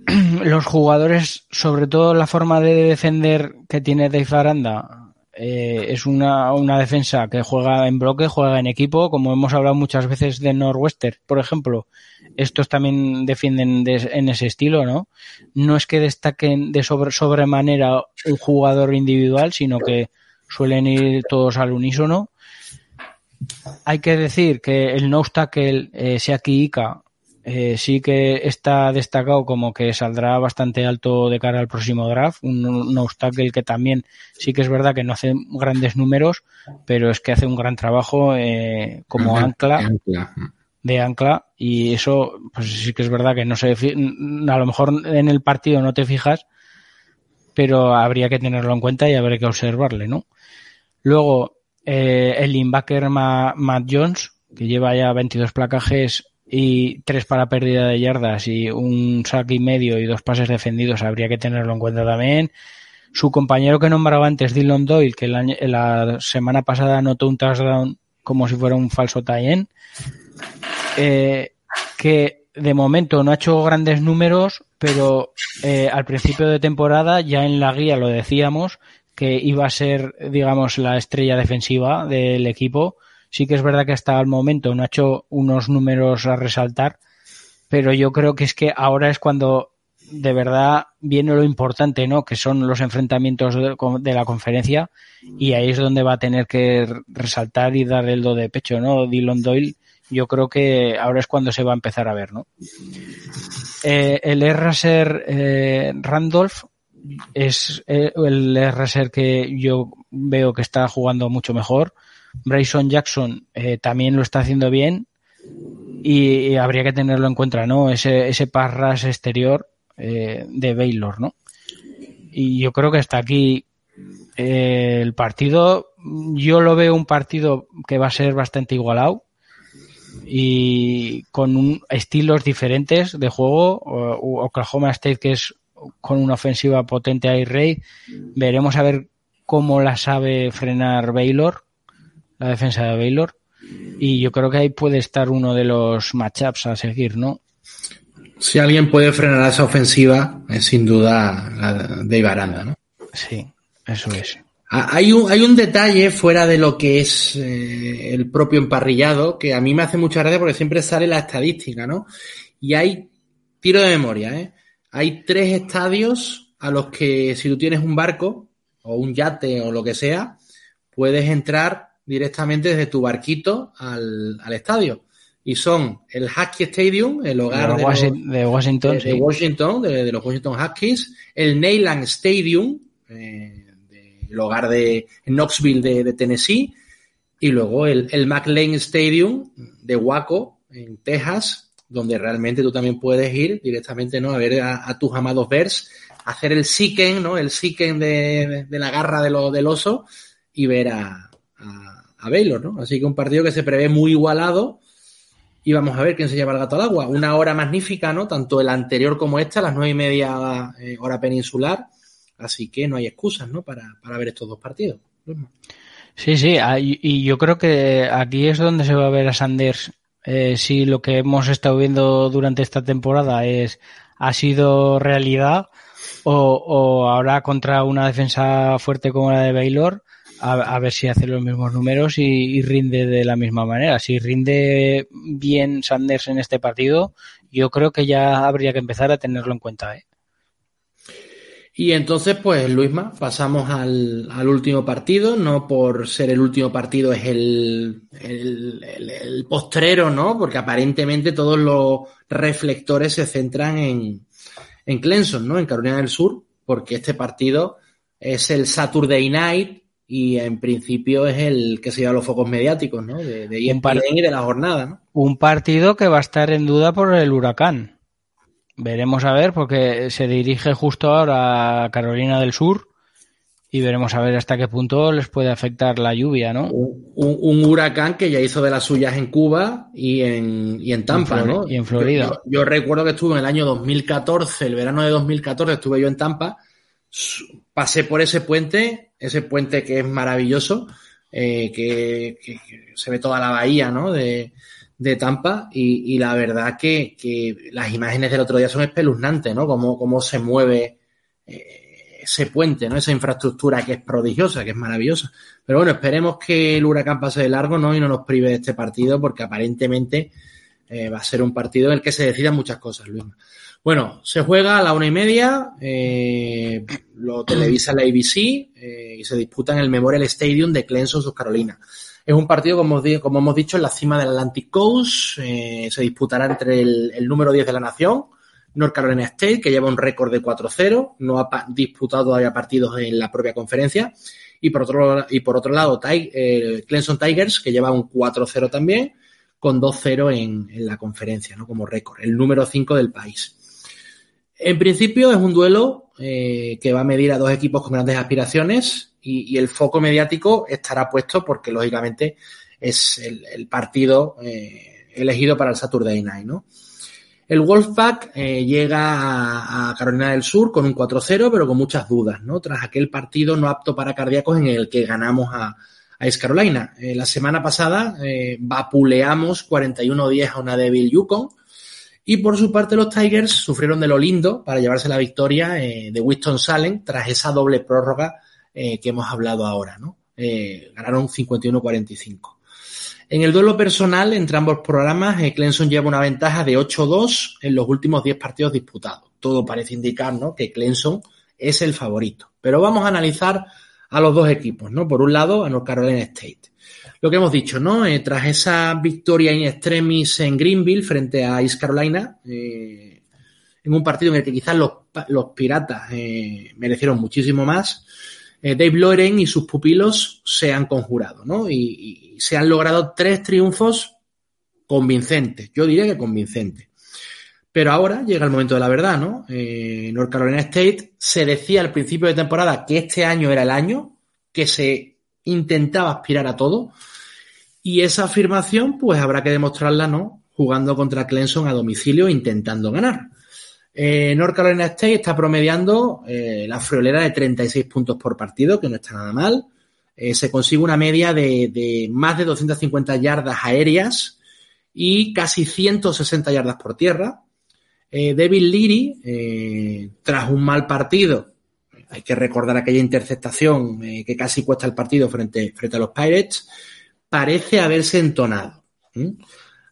[clears throat] Los jugadores, sobre todo la forma de defender que tiene Dave Aranda, eh, es una, una defensa que juega en bloque, juega en equipo, como hemos hablado muchas veces de Northwestern, por ejemplo. Estos también defienden en ese estilo, ¿no? No es que destaquen de sobre, sobremanera un jugador individual, sino que suelen ir todos al unísono. Hay que decir que el no tackle eh, Seaki Ika eh, sí que está destacado como que saldrá bastante alto de cara al próximo draft. Un, un obstáculo que también sí que es verdad que no hace grandes números, pero es que hace un gran trabajo eh, como ancla, de ancla y eso pues sí que es verdad que no se a lo mejor en el partido no te fijas, pero habría que tenerlo en cuenta y habría que observarle, ¿no? Luego eh, el linebacker Matt Jones, que lleva ya 22 placajes y tres para pérdida de yardas y un saque y medio y dos pases defendidos, habría que tenerlo en cuenta también. Su compañero que nombraba antes, Dylan Doyle, que la semana pasada anotó un touchdown como si fuera un falso tie eh, que de momento no ha hecho grandes números, pero eh, al principio de temporada, ya en la guía lo decíamos, que iba a ser, digamos, la estrella defensiva del equipo. Sí que es verdad que hasta el momento no ha hecho unos números a resaltar, pero yo creo que es que ahora es cuando de verdad viene lo importante, ¿no? Que son los enfrentamientos de, la conferencia y ahí es donde va a tener que resaltar y dar el do de pecho, ¿no? Dylan Doyle, yo creo que ahora es cuando se va a empezar a ver, ¿no? Eh, el R. Eh, Randolph es eh, el RSR que yo veo que está jugando mucho mejor. Bryson Jackson eh, también lo está haciendo bien y, habría que tenerlo en cuenta, ¿no? Ese, ese parras exterior eh, de Baylor, ¿no? Y yo creo que hasta aquí el partido, yo lo veo un partido que va a ser bastante igualado y con un, estilos diferentes de juego. Oklahoma State, que es con una ofensiva potente a Rey. Veremos a ver cómo la sabe frenar Baylor, la defensa de Baylor. Y yo creo que ahí puede estar uno de los matchups a seguir, ¿no?
Si alguien puede frenar esa ofensiva, es sin duda la de Ibaranda, ¿no?
Sí, eso es.
Ah, hay un, hay un detalle fuera de lo que es eh, el propio emparrillado que a mí me hace mucha gracia porque siempre sale la estadística, ¿no? Y hay tiro de memoria, ¿eh? hay tres estadios a los que si tú tienes un barco o un yate o lo que sea, puedes entrar directamente desde tu barquito al, estadio. Y son el Husky Stadium, el hogar
de, Washington, de,
Washington, de, Washington de, los Washington Huskies, el Neyland Stadium, eh, el hogar de Knoxville de, Tennessee, y luego el, el McLean Stadium de Waco, en Texas, donde realmente tú también puedes ir directamente, ¿no? A ver a, tus amados Bears, hacer el Siken, ¿no? El Siken de, de, la garra de lo, del oso y ver a, a, Baylor, ¿no? Así que un partido que se prevé muy igualado y vamos a ver quién se lleva el gato al agua. Una hora magnífica, ¿no? Tanto el anterior como esta, las nueve y media eh, hora peninsular. Así que no hay excusas, ¿no? Para, para ver estos dos partidos.
Sí, sí, y yo creo que aquí es donde se va a ver a Sanders eh, si lo que hemos estado viendo durante esta temporada es ha sido realidad o, ahora contra una defensa fuerte como la de Baylor a, ver si hace los mismos números y, rinde de la misma manera. Si rinde bien Sanders en este partido, yo creo que ya habría que empezar a tenerlo en cuenta. ¿eh?
Y entonces, pues, Luisma, pasamos al, al, último partido. No por ser el último partido es el, el, el, postrero, ¿no? Porque aparentemente todos los reflectores se centran en, en Clemson, ¿no? En Carolina del Sur, porque este partido es el Saturday Night y en principio es el que se lleva los focos mediáticos, ¿no? De, de ESPN y de la jornada, ¿no?
Un partido que va a estar en duda por el huracán. Veremos a ver, porque se dirige justo ahora a Carolina del Sur y veremos a ver hasta qué punto les puede afectar la lluvia, ¿no?
Un, huracán que ya hizo de las suyas en Cuba y en, y en Tampa, ¿no?
Y en Florida.
Yo, recuerdo que estuve en el año 2014, el verano de 2014 estuve yo en Tampa, pasé por ese puente, ese puente que es maravilloso, eh, que, que, se ve toda la bahía, ¿no? De, de Tampa y, la verdad que, las imágenes del otro día son espeluznantes, ¿no? Cómo, cómo se mueve eh, ese puente, ¿no? Esa infraestructura que es prodigiosa, que es maravillosa. Pero bueno, esperemos que el huracán pase de largo, ¿no? Y no nos prive de este partido porque aparentemente eh, va a ser un partido en el que se decidan muchas cosas, Luis. Bueno, se juega a la una y media, eh, lo televisa la ABC y se disputa en el Memorial Stadium de Clemson, South Carolina. Es un partido, como, como hemos dicho, en la cima del Atlantic Coast. Eh, se disputará entre el, número 10 de la nación, North Carolina State, que lleva un récord de 4-0. No ha disputado todavía partidos en la propia conferencia. Y por otro, y por otro lado, eh, Clemson Tigers, que lleva un 4-0 también, con 2-0 en, en, la conferencia, ¿no? Como récord. El número 5 del país. En principio es un duelo eh, que va a medir a dos equipos con grandes aspiraciones y, el foco mediático estará puesto porque, lógicamente, es el, partido eh, elegido para el Saturday Night, ¿no? El Wolfpack eh, llega a, Carolina del Sur con un 4-0, pero con muchas dudas, ¿no? Tras aquel partido no apto para cardíacos en el que ganamos a, East Carolina. Eh, la semana pasada eh, vapuleamos 41-10 a una débil Yukon. Y por su parte los Tigers sufrieron de lo lindo para llevarse la victoria de Winston-Salem tras esa doble prórroga que hemos hablado ahora, ¿no? ganaron 51-45. En el duelo personal entre ambos programas, eh, Clemson lleva una ventaja de 8-2 en los últimos 10 partidos disputados. Todo parece indicar ¿no? que Clemson es el favorito. Pero vamos a analizar a los dos equipos, ¿no? Por un lado, a North Carolina State. Lo que hemos dicho, ¿no? Eh, tras esa victoria in extremis en Greenville frente a East Carolina, eh, en un partido en el que quizás los piratas merecieron muchísimo más, Dave Loren y sus pupilos se han conjurado, ¿no? y se han logrado tres triunfos convincentes, yo diría que convincentes. Pero ahora llega el momento de la verdad, ¿no? Eh, North Carolina State se decía al principio de temporada que este año era el año, que se intentaba aspirar a todo. Y esa afirmación, pues habrá que demostrarla, ¿no? Jugando contra Clemson a domicilio, intentando ganar. Eh, North Carolina State está promediando eh, la friolera de 36 puntos por partido, que no está nada mal. Eh, se consigue una media de, más de 250 yardas aéreas y casi 160 yardas por tierra. Eh, David Leary, tras un mal partido, hay que recordar aquella interceptación que casi cuesta el partido frente a los Pirates, parece haberse entonado.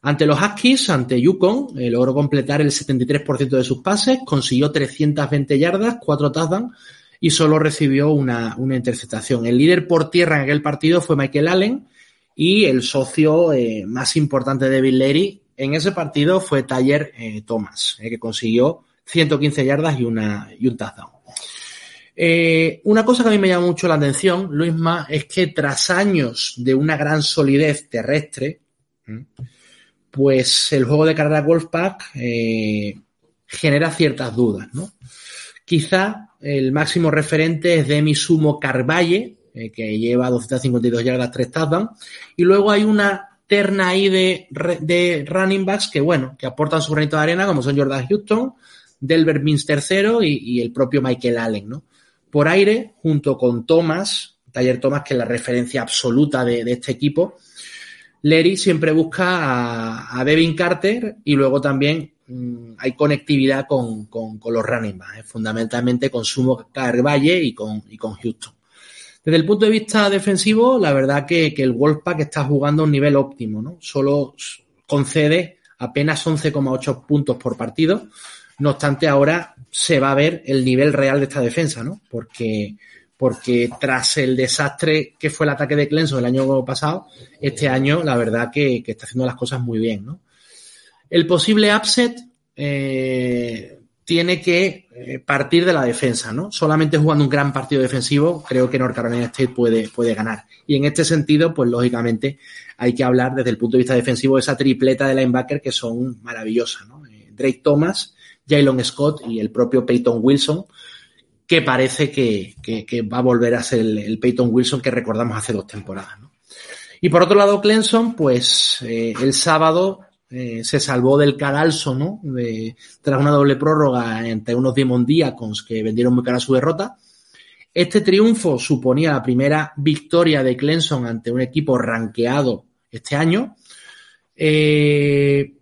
Ante los Huskies, ante Yukon, logró completar el 73% de sus pases, consiguió 320 yardas, 4 touchdowns y solo recibió una, interceptación. El líder por tierra en aquel partido fue Michael Allen y el socio eh, más importante de Bill Leary en ese partido fue Taller eh, Thomas, eh, que consiguió 115 yardas y, una, y un touchdown. una cosa que a mí me llama mucho la atención, Luisma, es que tras años de una gran solidez terrestre, pues el juego de carrera Wolfpack genera ciertas dudas, ¿no? Quizá el máximo referente es Demi Sumo Carvalle, eh, que lleva 252 yardas, 3 touchdowns. Y luego hay una terna ahí de, de running backs que, bueno, que aportan su granito de arena, como son Jordan Houston, Delbert Mins tercero y, el propio Michael Allen, ¿no? Por aire, junto con Thomas, Taller Thomas, que es la referencia absoluta de, este equipo, Lery siempre busca a, Devin Carter y luego también Mm, hay conectividad con, los running backs, ¿eh? fundamentalmente con Sumo Carvalle y con, y con Houston. Desde el punto de vista defensivo, la verdad que, el Wolfpack está jugando a un nivel óptimo, ¿no? Solo concede apenas 11,8 puntos por partido. No obstante, ahora se va a ver el nivel real de esta defensa, ¿no? Porque, porque tras el desastre que fue el ataque de Clemson el año pasado, este año la verdad que, está haciendo las cosas muy bien, ¿no? El posible upset eh, tiene que eh, partir de la defensa, ¿no? Solamente jugando un gran partido defensivo, creo que North Carolina State puede, puede ganar. Y en este sentido, pues lógicamente hay que hablar desde el punto de vista defensivo de esa tripleta de linebacker que son maravillosas, ¿no? Eh, Drake Thomas, Jalen Scott y el propio Peyton Wilson, que parece que, va a volver a ser el, Peyton Wilson que recordamos hace dos temporadas, ¿no? Y por otro lado, Clemson, pues el sábado eh, se salvó del cadalso, ¿no? Tras una doble prórroga entre unos Demon Diacons que vendieron muy cara su derrota. Este triunfo suponía la primera victoria de Clemson ante un equipo ranqueado este año. Eh,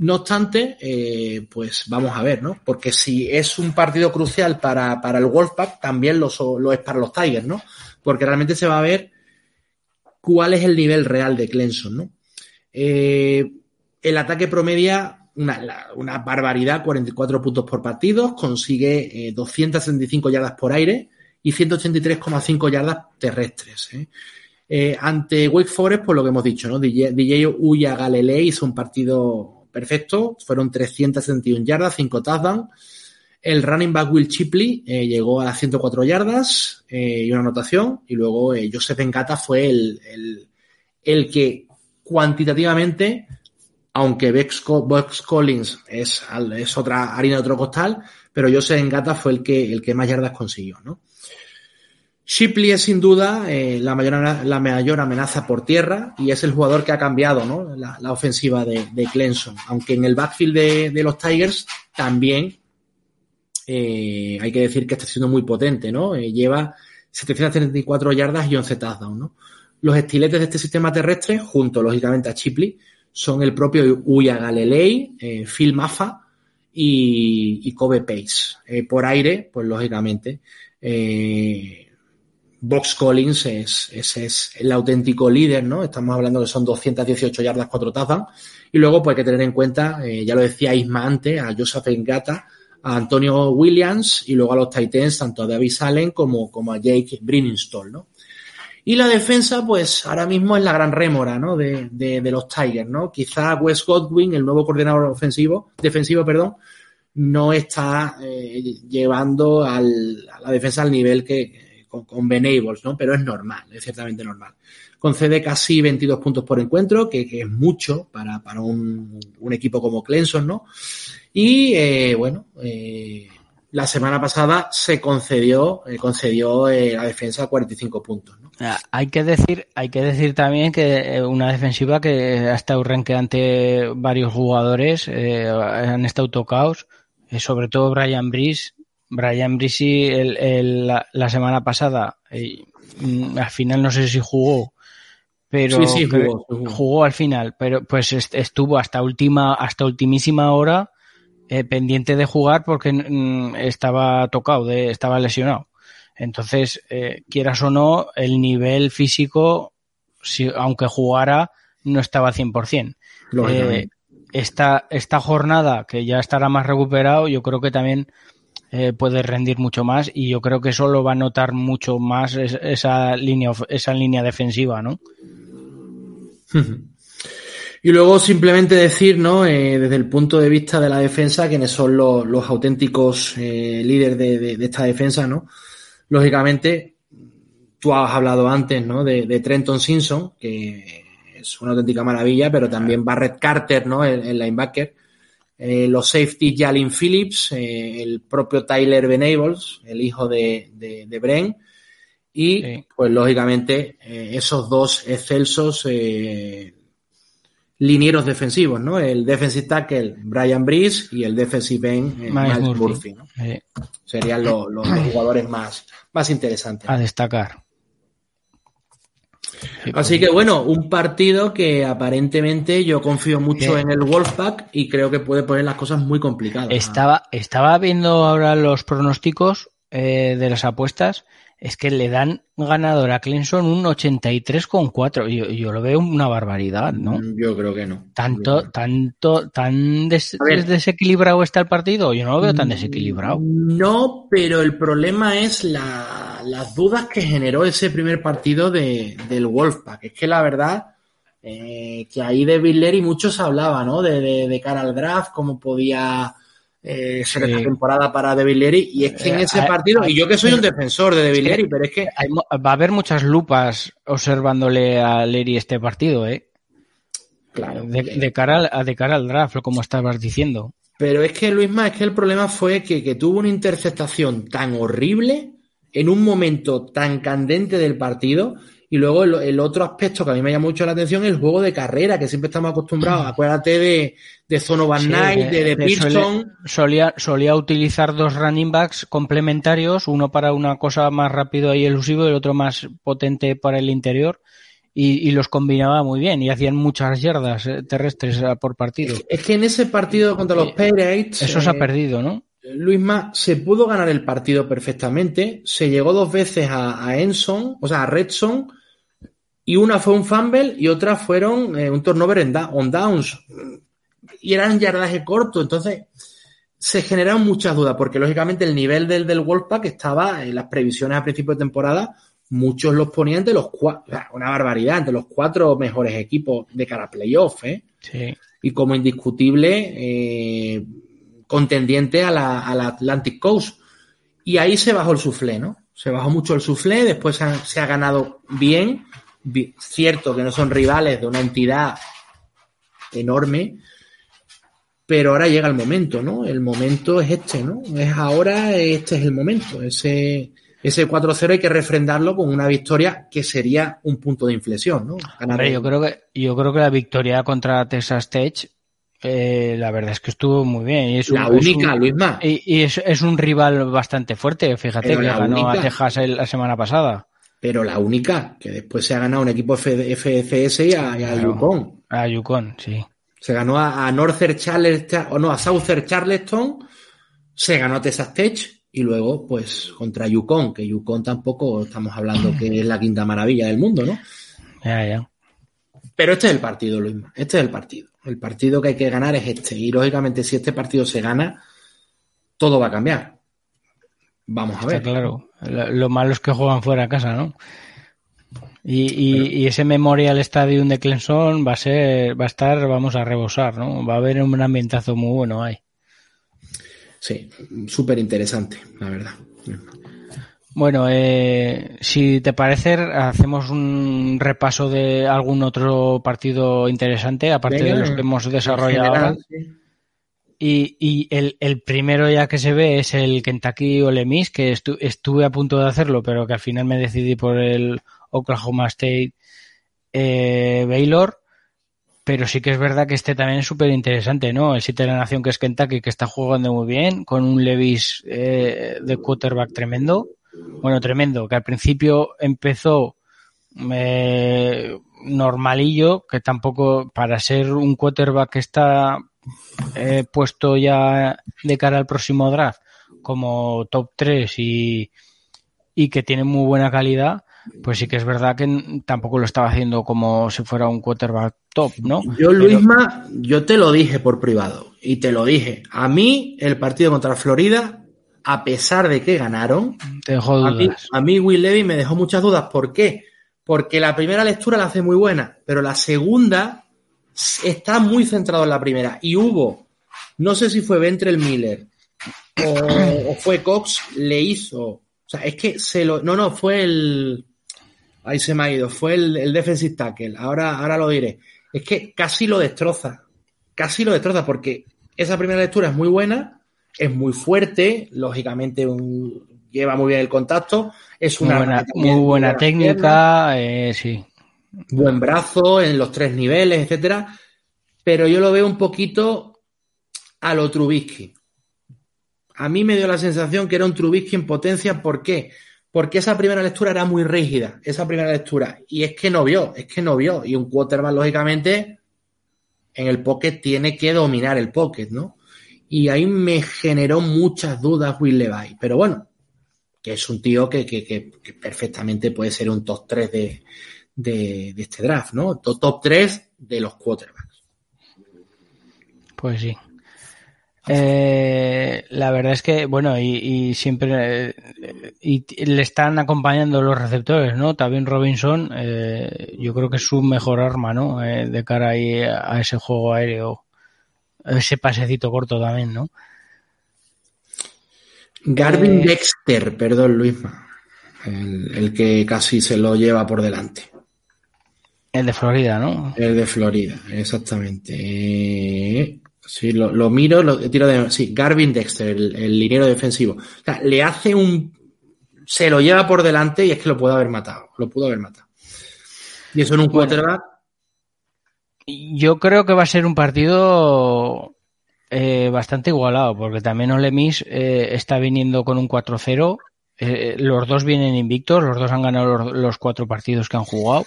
no obstante, eh, pues vamos a ver, ¿no? Porque si es un partido crucial para, para el Wolfpack, también lo, es para los Tigers, ¿no? Porque realmente se va a ver cuál es el nivel real de Clemson, ¿no? Eh, el ataque promedia una, barbaridad, 44 puntos por partido, consigue 265 eh, yardas por aire y 183,5 yardas terrestres. ¿eh? Eh, ante Wake Forest, pues lo que hemos dicho, ¿no? DJ, DJ Uya Galilei hizo un partido perfecto, fueron 371 yardas, 5 touchdowns. El running back Will Chipley llegó a las 104 yardas y una anotación. Y luego Joseph Engata fue el, el, que cuantitativamente aunque Bex, Collins es, es, otra harina de otro costal, pero Joseph Engata fue el que, el que más yardas consiguió, ¿no? Shipley es sin duda eh, la, mayor, la mayor amenaza por tierra y es el jugador que ha cambiado ¿no? la, ofensiva de, Clemson. Aunque en el backfield de, de los Tigers también eh, hay que decir que está siendo muy potente, ¿no? Eh, lleva 734 yardas y 11 touchdowns, ¿no? Los estiletes de este sistema terrestre, junto lógicamente a Shipley, son el propio Uya Galilei, eh, Phil Maffa y, y Kobe Pace. Eh, por aire, pues lógicamente, eh, Box Collins es, es, es, el auténtico líder, ¿no? Estamos hablando que son 218 yardas, 4 tazas. Y luego, pues hay que tener en cuenta, eh, ya lo decía Isma antes, a Joseph Engata, a Antonio Williams y luego a los Titans, tanto a David Allen como, como a Jake Brinningstall, ¿no? Y la defensa, pues ahora mismo es la gran rémora, ¿no? De, de, de los Tigers, ¿no? Quizá Wes Godwin, el nuevo coordinador ofensivo, defensivo, perdón, no está eh, llevando al, a la defensa al nivel que con, con Benables, ¿no? Pero es normal, es ciertamente normal. Concede casi 22 puntos por encuentro, que, que es mucho para, para un, un, equipo como Clemson, ¿no? Y eh, bueno, eh, la semana pasada se concedió, eh, concedió eh, la defensa 45 puntos. ¿no?
Hay que decir, hay que decir también que eh, una defensiva que ha estado ante varios jugadores, han estado tocados, sobre todo Brian Brice. Brian Brice el, el, la, la, semana pasada, al final no sé si jugó, pero
sí, sí, jugó,
jugó. jugó, al final, pero pues estuvo hasta última, hasta ultimísima hora eh, pendiente de jugar porque mm, estaba tocado, de, estaba lesionado. Entonces, eh, quieras o no, el nivel físico, si, aunque jugara, no estaba al 100%. Eh, esta, esta jornada, que ya estará más recuperado, yo creo que también eh, puede rendir mucho más y yo creo que eso lo va a notar mucho más esa línea, esa línea defensiva, ¿no? [laughs]
Y luego simplemente decir, ¿no? Eh, desde el punto de vista de la defensa, quiénes son los, los auténticos eh, líderes de, de, de, esta defensa, ¿no? Lógicamente, tú has hablado antes, ¿no? De, de, Trenton Simpson, que es una auténtica maravilla, pero también Barrett Carter, ¿no? El, el linebacker. Eh, los safety Jalin Phillips, eh, el propio Tyler Benables, el hijo de, de, de Bren, y sí. pues lógicamente eh, esos dos excelsos linieros defensivos, ¿no? El defensive tackle Brian Breeze y el defensive end Miles, Miles Murphy, Murphy ¿no? sí. Serían los, los, los, jugadores más, más interesantes.
A destacar.
Así que bueno, un partido que aparentemente yo confío mucho en el Wolfpack y creo que puede poner las cosas muy complicadas.
Estaba, estaba viendo ahora los pronósticos eh, de las apuestas es que le dan ganador a Clemson un 83,4. Yo, yo lo veo una barbaridad, ¿no?
Mm, Yo creo que no.
Tanto, no. tanto, tan des desequilibrado está el partido. Yo no lo veo tan desequilibrado.
No, pero el problema es la, las dudas que generó ese primer partido de, del Wolfpack. Es que la verdad, eh, que ahí de Villeri muchos hablaba, ¿no? De, de, de cara al draft, cómo podía eh, ser sí. esta temporada para De Villeri y es que en ese partido, y yo que soy un defensor de De Villeri, pero es que
hay, va a haber muchas lupas observándole a Leri este partido, ¿eh?
Claro.
De, de, cara al, de cara al draft, como estabas diciendo.
Pero es que, Luisma, es que el problema fue que, que tuvo una interceptación tan horrible en un momento tan candente del partido y luego el, el, otro aspecto que a mí me llama mucho la atención es el juego de carrera, que siempre estamos acostumbrados. Acuérdate de, de Zonovan sí, Knight, de, de, de Pearson.
Solía, solía utilizar dos running backs complementarios, uno para una cosa más rápido y elusivo y el otro más potente para el interior. Y, y, los combinaba muy bien y hacían muchas yardas eh, terrestres eh, por partido.
Es, es, que en ese partido contra los Pirates...
Eso se ha perdido, ¿no?
Luisma se pudo ganar el partido perfectamente. Se llegó dos veces a, a Enson, o sea, a Redson, y una fue un fumble y otra fueron eh, un turnover en da on downs. Y eran yardaje corto, entonces se generaron muchas dudas, porque lógicamente el nivel del, del Wolfpack estaba en las previsiones a principio de temporada, muchos los ponían entre los cuatro, una barbaridad, entre los cuatro mejores equipos de cara a playoff, ¿eh?
Sí.
Y como indiscutible eh, contendiente a la, a la, Atlantic Coast. Y ahí se bajó el suflé, ¿no? Se bajó mucho el suflé, después se ha, se ha ganado bien, cierto que no son rivales de una entidad enorme, pero ahora llega el momento, ¿no? El momento es este, ¿no? Es ahora, este es el momento. Ese ese 4-0 hay que refrendarlo con una victoria que sería un punto de inflexión, ¿no?
Hombre, yo creo que yo creo que la victoria contra Texas Tech eh, la verdad es que estuvo muy bien. Y es
la
un,
única, Luis Más.
Y, y es, es, un rival bastante fuerte, fíjate,
Pero
que ganó
única.
a Texas el- la semana pasada.
Pero la única, que después se ha ganado un equipo F- FCS y a. Yukon.
A Yukon, sí.
Se ganó a, a Northern Charleston, o no, a Southern Charleston, se ganó a Texas Tech y luego, pues, contra Yukon, que Yukon tampoco estamos hablando que es la quinta maravilla del mundo, ¿no?
Ya, ya.
Pero este es el partido, Luis. Este es el partido. El partido que hay que ganar es este. Y lógicamente, si este partido se gana, todo va a cambiar. Vamos a ver.
claro. Lo, lo malo es que juegan fuera de casa, ¿no? Y, y, y ese Memorial Stadium de Clemson va a ser, va a estar, vamos a rebosar, ¿no? Va a haber un ambientazo muy bueno ahí.
Sí, súper interesante, la verdad.
Bueno, eh, si te parece, hacemos un repaso de algún otro partido interesante, aparte
Venga,
de los que hemos desarrollado
general,
ahora.
sí.
Y, y el, el primero ya que se ve es el Kentucky Ole Miss, que estu- estuve a punto de hacerlo, pero que al final me decidí por el Oklahoma State eh, Baylor. Pero sí que es verdad que este también es súper interesante, ¿no? El sitio de la nación que es Kentucky, que está jugando muy bien, con un Levis eh, de quarterback tremendo. Bueno, tremendo, que al principio empezó eh, normalillo, que tampoco para ser un quarterback que está eh, puesto ya de cara al próximo draft como top 3 y, y que tiene muy buena calidad, pues sí que es verdad que tampoco lo estaba haciendo como si fuera un quarterback top, ¿no?
Yo,
Pero-
Luisma, yo te lo dije por privado y te lo dije. A mí, el partido contra Florida, a pesar de que ganaron,
te dejo
a mí,
dudas.
a mí Will Levy me dejó muchas dudas. ¿Por qué? Porque la primera lectura la hace muy buena, pero la segunda está muy centrado en la primera. Y hubo, no sé si fue Ventrell Miller o, o fue Cox, le hizo. O sea, es que se lo. No, no, fue el. Ahí se me ha ido. Fue el, el defensive tackle. Ahora, ahora lo diré. Es que casi lo destroza. Casi lo destroza porque esa primera lectura es muy buena, es muy fuerte, lógicamente un- lleva muy bien el contacto, es
Muy
una
buena, muy buena
las piernas,
técnica, eh, sí.
Buen brazo en los tres niveles, etcétera. Pero yo lo veo un poquito a lo Trubisky. A mí me dio la sensación que era un Trubisky en potencia. ¿Por qué? Porque esa primera lectura era muy rígida, esa primera lectura. Y es que no vio, es que no vio. Y un quarterback, lógicamente, en el pocket tiene que dominar el pocket, ¿no? Y ahí me generó muchas dudas Will Levi. Pero bueno, que es un tío que, que- que- que perfectamente puede ser un top 3 de, de, de este draft, ¿no? To- Top 3 de los quarterbacks.
Pues sí. Eh, la verdad es que, bueno, y, y siempre eh, y le están acompañando los receptores, ¿no? También Robinson, eh, yo creo que es su mejor arma, ¿no? De cara ahí a ese juego aéreo, ese pasecito corto también, ¿no?
Garvin Dexter, perdón, Luisma. El, el que casi se lo lleva por delante.
El de Florida, ¿no?
El de Florida, exactamente. Eh, Sí, lo, lo miro, lo tiro de. Sí, Garvin Dexter, el, el liniero defensivo. O sea, le hace un. Se lo lleva por delante y es que lo pudo haber matado. Lo pudo haber matado. Y eso en un
Bueno.
quarterback.
Yo creo que va a ser un partido eh, bastante igualado, porque también Ole Miss eh, está viniendo con un 4-0. Eh, los dos vienen invictos, los dos han ganado los, los cuatro partidos que han jugado.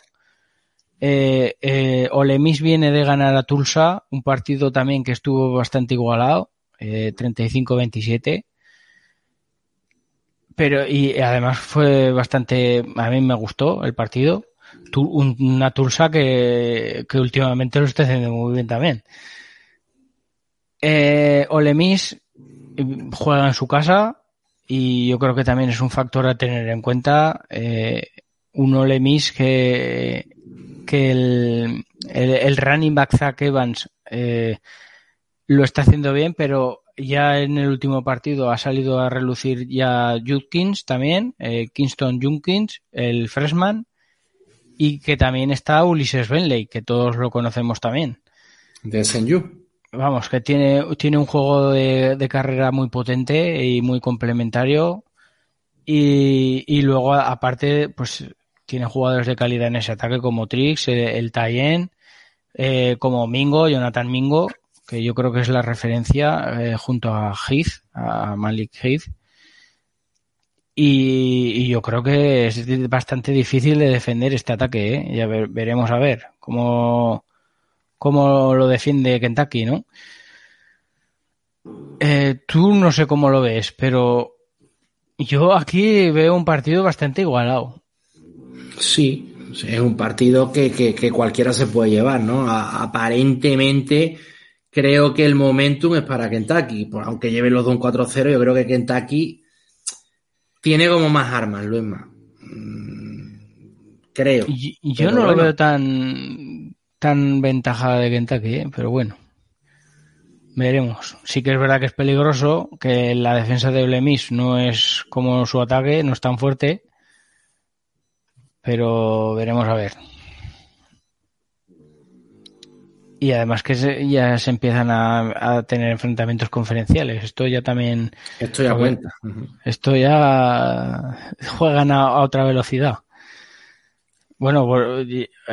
Eh, eh, Ole Miss viene de ganar a Tulsa, un partido también que estuvo bastante igualado, eh, 35-27. Pero, y además fue bastante, a mí me gustó el partido. Una Tulsa que, que últimamente lo está haciendo muy bien también. Eh, Ole Miss eh, juega en su casa y yo creo que también es un factor a tener en cuenta. eh, un Ole Miss que, que el, el, el running back Zach Evans eh, lo está haciendo bien, pero ya en el último partido ha salido a relucir ya Judkins también, eh, Kingston Junkins, el freshman, y que también está Ulises Benley, que todos lo conocemos también.
De SNU.
Vamos, que tiene, tiene un juego de, de carrera muy potente y muy complementario. Y, y luego, aparte, pues tiene jugadores de calidad en ese ataque como Trix, el, el Tayen, eh, como Mingo, Jonathan Mingo, que yo creo que es la referencia eh, junto a Heath, a Malik Heath. Y, yo creo que es bastante difícil de defender este ataque. ¿eh? Ya ver, veremos a ver cómo, cómo lo defiende Kentucky, ¿no? Eh, tú no sé cómo lo ves, pero yo aquí veo un partido bastante igualado.
Sí, es un partido que, que, que cualquiera se puede llevar, ¿no? A, aparentemente creo que el momentum es para Kentucky, aunque lleve los dos un 4-0, yo creo que Kentucky tiene como más armas, Luisma. Creo.
Y, yo no bueno. lo veo tan tan ventajada de Kentucky, ¿eh? pero bueno. Veremos. Sí que es verdad que es peligroso, que la defensa de Blemis no es como su ataque, no es tan fuerte, pero veremos a ver. Y además que se, ya se empiezan a, a, tener enfrentamientos conferenciales. Esto ya también.
Esto ya cuenta.
Esto ya juegan a, a otra velocidad. Bueno,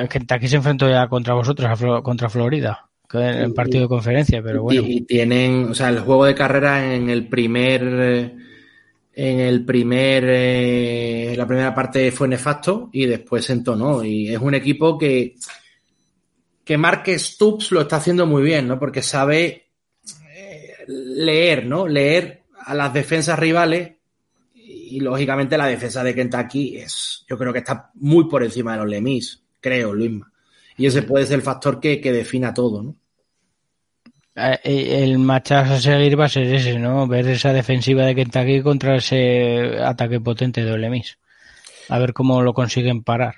Kentucky se enfrentó ya contra vosotros, contra Florida en partido de conferencia, pero bueno.
Y, y, tienen, o sea, el juego de carrera en el primer, en el primer, eh, la primera parte fue nefasto y después se entonó. Y es un equipo que, que Mark Stoops lo está haciendo muy bien, ¿no? Porque sabe eh, leer, ¿no? Leer a las defensas rivales y lógicamente la defensa de Kentucky es, yo creo que está muy por encima de los Lemis, creo, Luisma. Y ese puede ser el factor que, que defina todo, ¿no?
El match a seguir va a ser ese, ¿no? Ver esa defensiva de Kentucky contra ese ataque potente de Olemis. A ver cómo lo consiguen parar.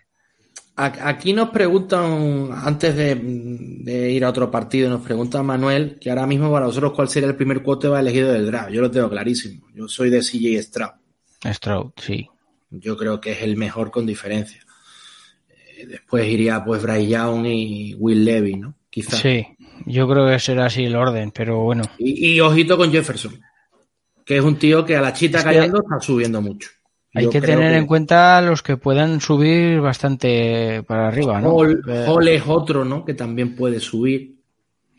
Aquí nos preguntan, antes de, de, ir a otro partido, nos pregunta Manuel que ahora mismo para nosotros cuál sería el primer cuote va elegido del draft. Yo lo tengo clarísimo. Yo soy de CJ Stroud.
Stroud, sí.
Yo creo que es el mejor con diferencia. Después iría pues Bryce Young y Will Levy, ¿no? Quizás.
Sí, yo creo que será así el orden, pero bueno.
Y, y, ojito con Jefferson, que es un tío que a la chita es callando que... está subiendo mucho.
Hay yo que tener que... en cuenta los que puedan subir bastante para arriba, ¿no?
Hall, Hall es otro, ¿no? Que también puede subir.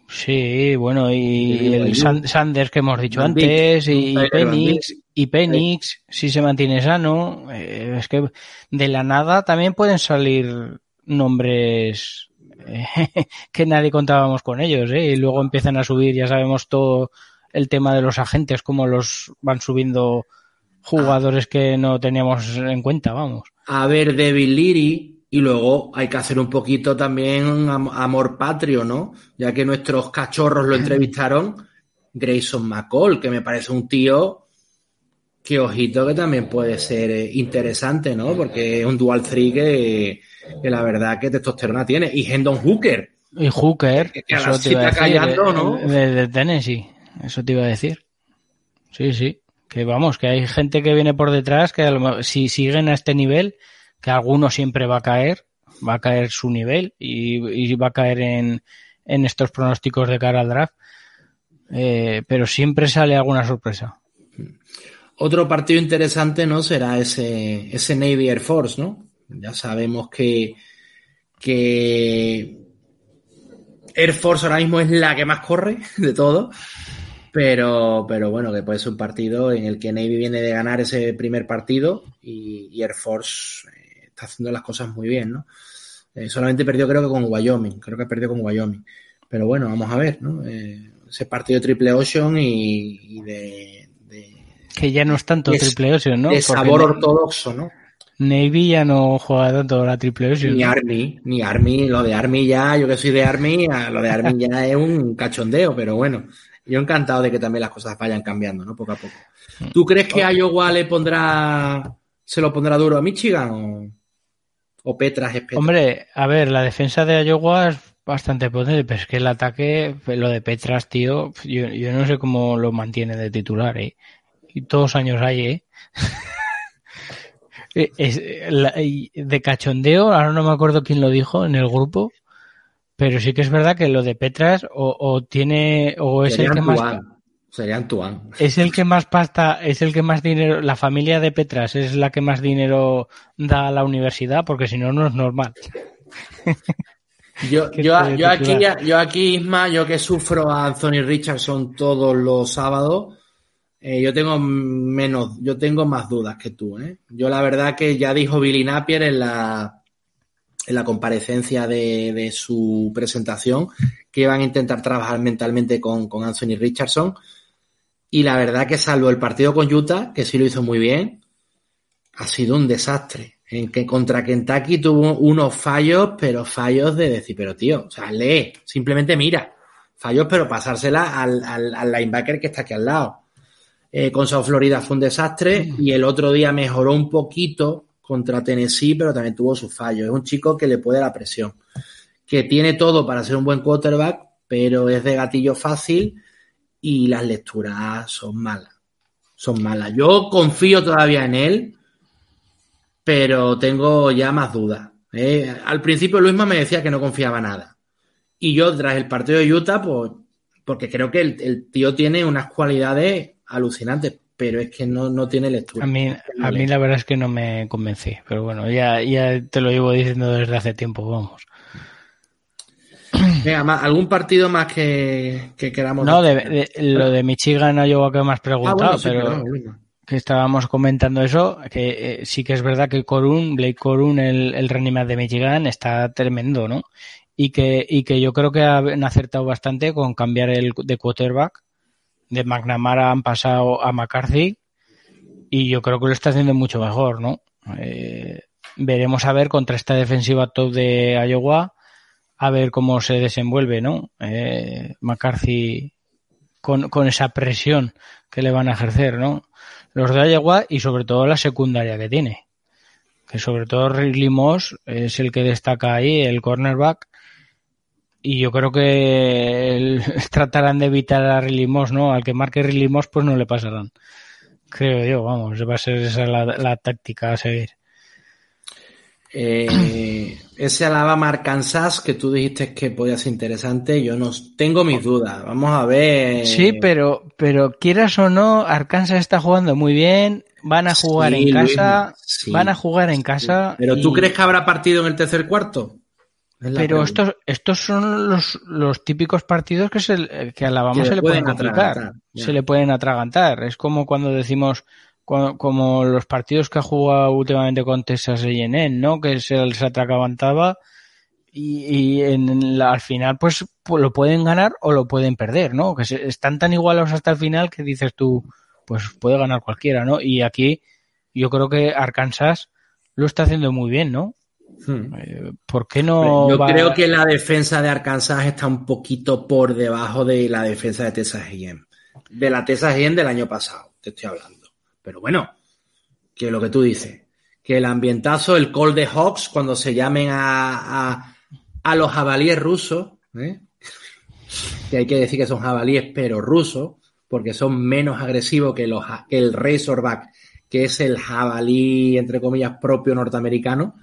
Sí, bueno, y, el Sanders que hemos dicho Van antes, y, y Penix, y Penix, si se mantiene sano, eh, es que de la nada también pueden salir nombres eh, [laughs] que nadie contábamos con ellos, ¿eh? y luego empiezan a subir, ya sabemos todo el tema de los agentes, cómo los van subiendo jugadores que no teníamos en cuenta, vamos.
A ver, David Leary, y luego hay que hacer un poquito también amor patrio, ¿no? Ya que nuestros cachorros lo [laughs] entrevistaron, Grayson McCall, que me parece un tío que ojito que también puede ser eh, interesante, ¿no? Porque es un dual three que, que la verdad que testosterona tiene. Y Hendon Hooker.
Y Hooker.
Que, que eso te iba a decir, callando, ¿no?
De, de Tennessee. Eso te iba a decir. Sí, sí. Que vamos, que hay gente que viene por detrás que si siguen a este nivel, que alguno siempre va a caer, va a caer su nivel y, y va a caer en, en, estos pronósticos de cara al draft, eh, pero siempre sale alguna sorpresa.
Otro partido interesante, ¿no? Será ese, ese Navy Air Force, ¿no? Ya sabemos que, que Air Force ahora mismo es la que más corre de todo, pero, pero bueno, que puede ser un partido en el que Navy viene de ganar ese primer partido y, y Air Force está haciendo las cosas muy bien, ¿no? Eh, solamente perdió creo que con Wyoming, creo que perdió con Wyoming. Pero bueno, vamos a ver, ¿no? Eh, ese partido de Triple Ocean y, y de, de,
Que ya no es tanto Triple Ocean, ¿no?
De sabor Porque ortodoxo, ¿no?
Navy ya no juega tanto la Triple Ocean.
Ni. Army, ni Army, lo de Army ya, yo que soy de Army, lo de Army ya es un cachondeo, pero bueno, yo encantado de que también las cosas vayan cambiando, ¿no? Poco a poco. ¿Tú crees que Iowa le pondrá, se lo pondrá duro a Michigan o...? o Petras es.
Hombre, a ver, la defensa de Iowa es bastante potente, pero es que el ataque, lo de Petras, tío, yo, yo no sé cómo lo mantiene de titular, ¿eh? Y todos años hay, ¿eh? [laughs] es, la, de cachondeo, ahora no me acuerdo quién lo dijo en el grupo, pero sí que es verdad que lo de Petras o, o tiene, o es
Sería
el que
actual.
más...
Serían Tuan.
Es el que más pasta, es el que más dinero, la familia de Petras es la que más dinero da a la universidad, porque si no, no es normal.
Yo, [laughs] yo, yo, aquí, yo aquí, Isma, yo que sufro a Anthony Richardson todos los sábados, eh, yo tengo menos, yo tengo más dudas que tú, ¿eh? Yo la verdad que ya dijo Billy Napier en la, en la comparecencia de, de su presentación que iban a intentar trabajar mentalmente con, con Anthony Richardson. Y la verdad que salvo el partido con Utah, que sí lo hizo muy bien, ha sido un desastre. En que contra Kentucky tuvo unos fallos, pero fallos de decir, pero tío, o sea, lee, simplemente mira. Fallos, pero pasársela al, al, al linebacker que está aquí al lado. Eh, con South Florida fue un desastre y el otro día mejoró un poquito contra Tennessee, pero también tuvo sus fallos. Es un chico que le puede la presión, que tiene todo para ser un buen quarterback, pero es de gatillo fácil y las lecturas son malas. Son malas. Yo confío todavía en él, pero tengo ya más dudas. ¿eh? Al principio Luisma me decía que no confiaba nada. Y yo, tras el partido de Utah, pues, porque creo que el, el tío tiene unas cualidades alucinantes, pero es que no, no tiene lectura.
A mí, a mí la verdad es que no me convencí, pero bueno, ya, ya te lo llevo diciendo desde hace tiempo, vamos.
Venga, más, ¿algún partido más que, que queramos?
No, de, de, lo de Michigan no llevo a que me has preguntado, ah, bueno, sí, pero, que estábamos comentando eso, que eh, sí que es verdad que Corun, Blake Corun, el, el running back de Michigan, está tremendo, ¿no? Y que, y que yo creo que han acertado bastante con cambiar el de quarterback. De McNamara han pasado a McCarthy y yo creo que lo está haciendo mucho mejor, ¿no? Eh, veremos a ver contra esta defensiva top de Iowa, a ver cómo se desenvuelve, ¿no? Eh, McCarthy con, con esa presión que le van a ejercer, ¿no? los de Iowa y sobre todo la secundaria que tiene. Que sobre todo Ridley Moss es el que destaca ahí, el cornerback. Y yo creo que el, [laughs] tratarán de evitar a Ridley Moss, ¿no? Al que marque Ridley Moss, pues no le pasarán. Creo yo, vamos, va a ser esa la, la táctica a seguir.
Eh, ese Alabama Arkansas que tú dijiste que podía ser interesante, yo no tengo mis dudas. Vamos a ver.
Sí, pero, pero quieras o no, Arkansas está jugando muy bien. Van a jugar sí, en casa. Sí, van a jugar en casa.
Sí. Pero tú y... crees que habrá partido en el tercer cuarto?
Pero estos, estos son los, los típicos partidos que, se, que a Alabama que se le pueden complicar. Se le pueden atragantar. Es como cuando decimos como los partidos que ha jugado últimamente con Texas A&M, ¿no? Que se les atracabantaba y, y en la, al final pues, pues, lo pueden ganar o lo pueden perder, ¿no? Que se, están tan igualados hasta el final que dices tú, pues puede ganar cualquiera, ¿no? Y aquí yo creo que Arkansas lo está haciendo muy bien, ¿no? Hmm. Eh, ¿Por qué no?
Yo va... creo que la defensa de Arkansas está un poquito por debajo de la defensa de Texas A&M. De la Texas A&M del año pasado, te estoy hablando. Pero bueno, que lo que tú dices, que el ambientazo, el call de Hawks, cuando se llamen a, a, a los jabalíes rusos, ¿eh? [laughs] que hay que decir que son jabalíes, pero rusos, porque son menos agresivos que, los, que el Razorback, que es el jabalí, entre comillas, propio norteamericano.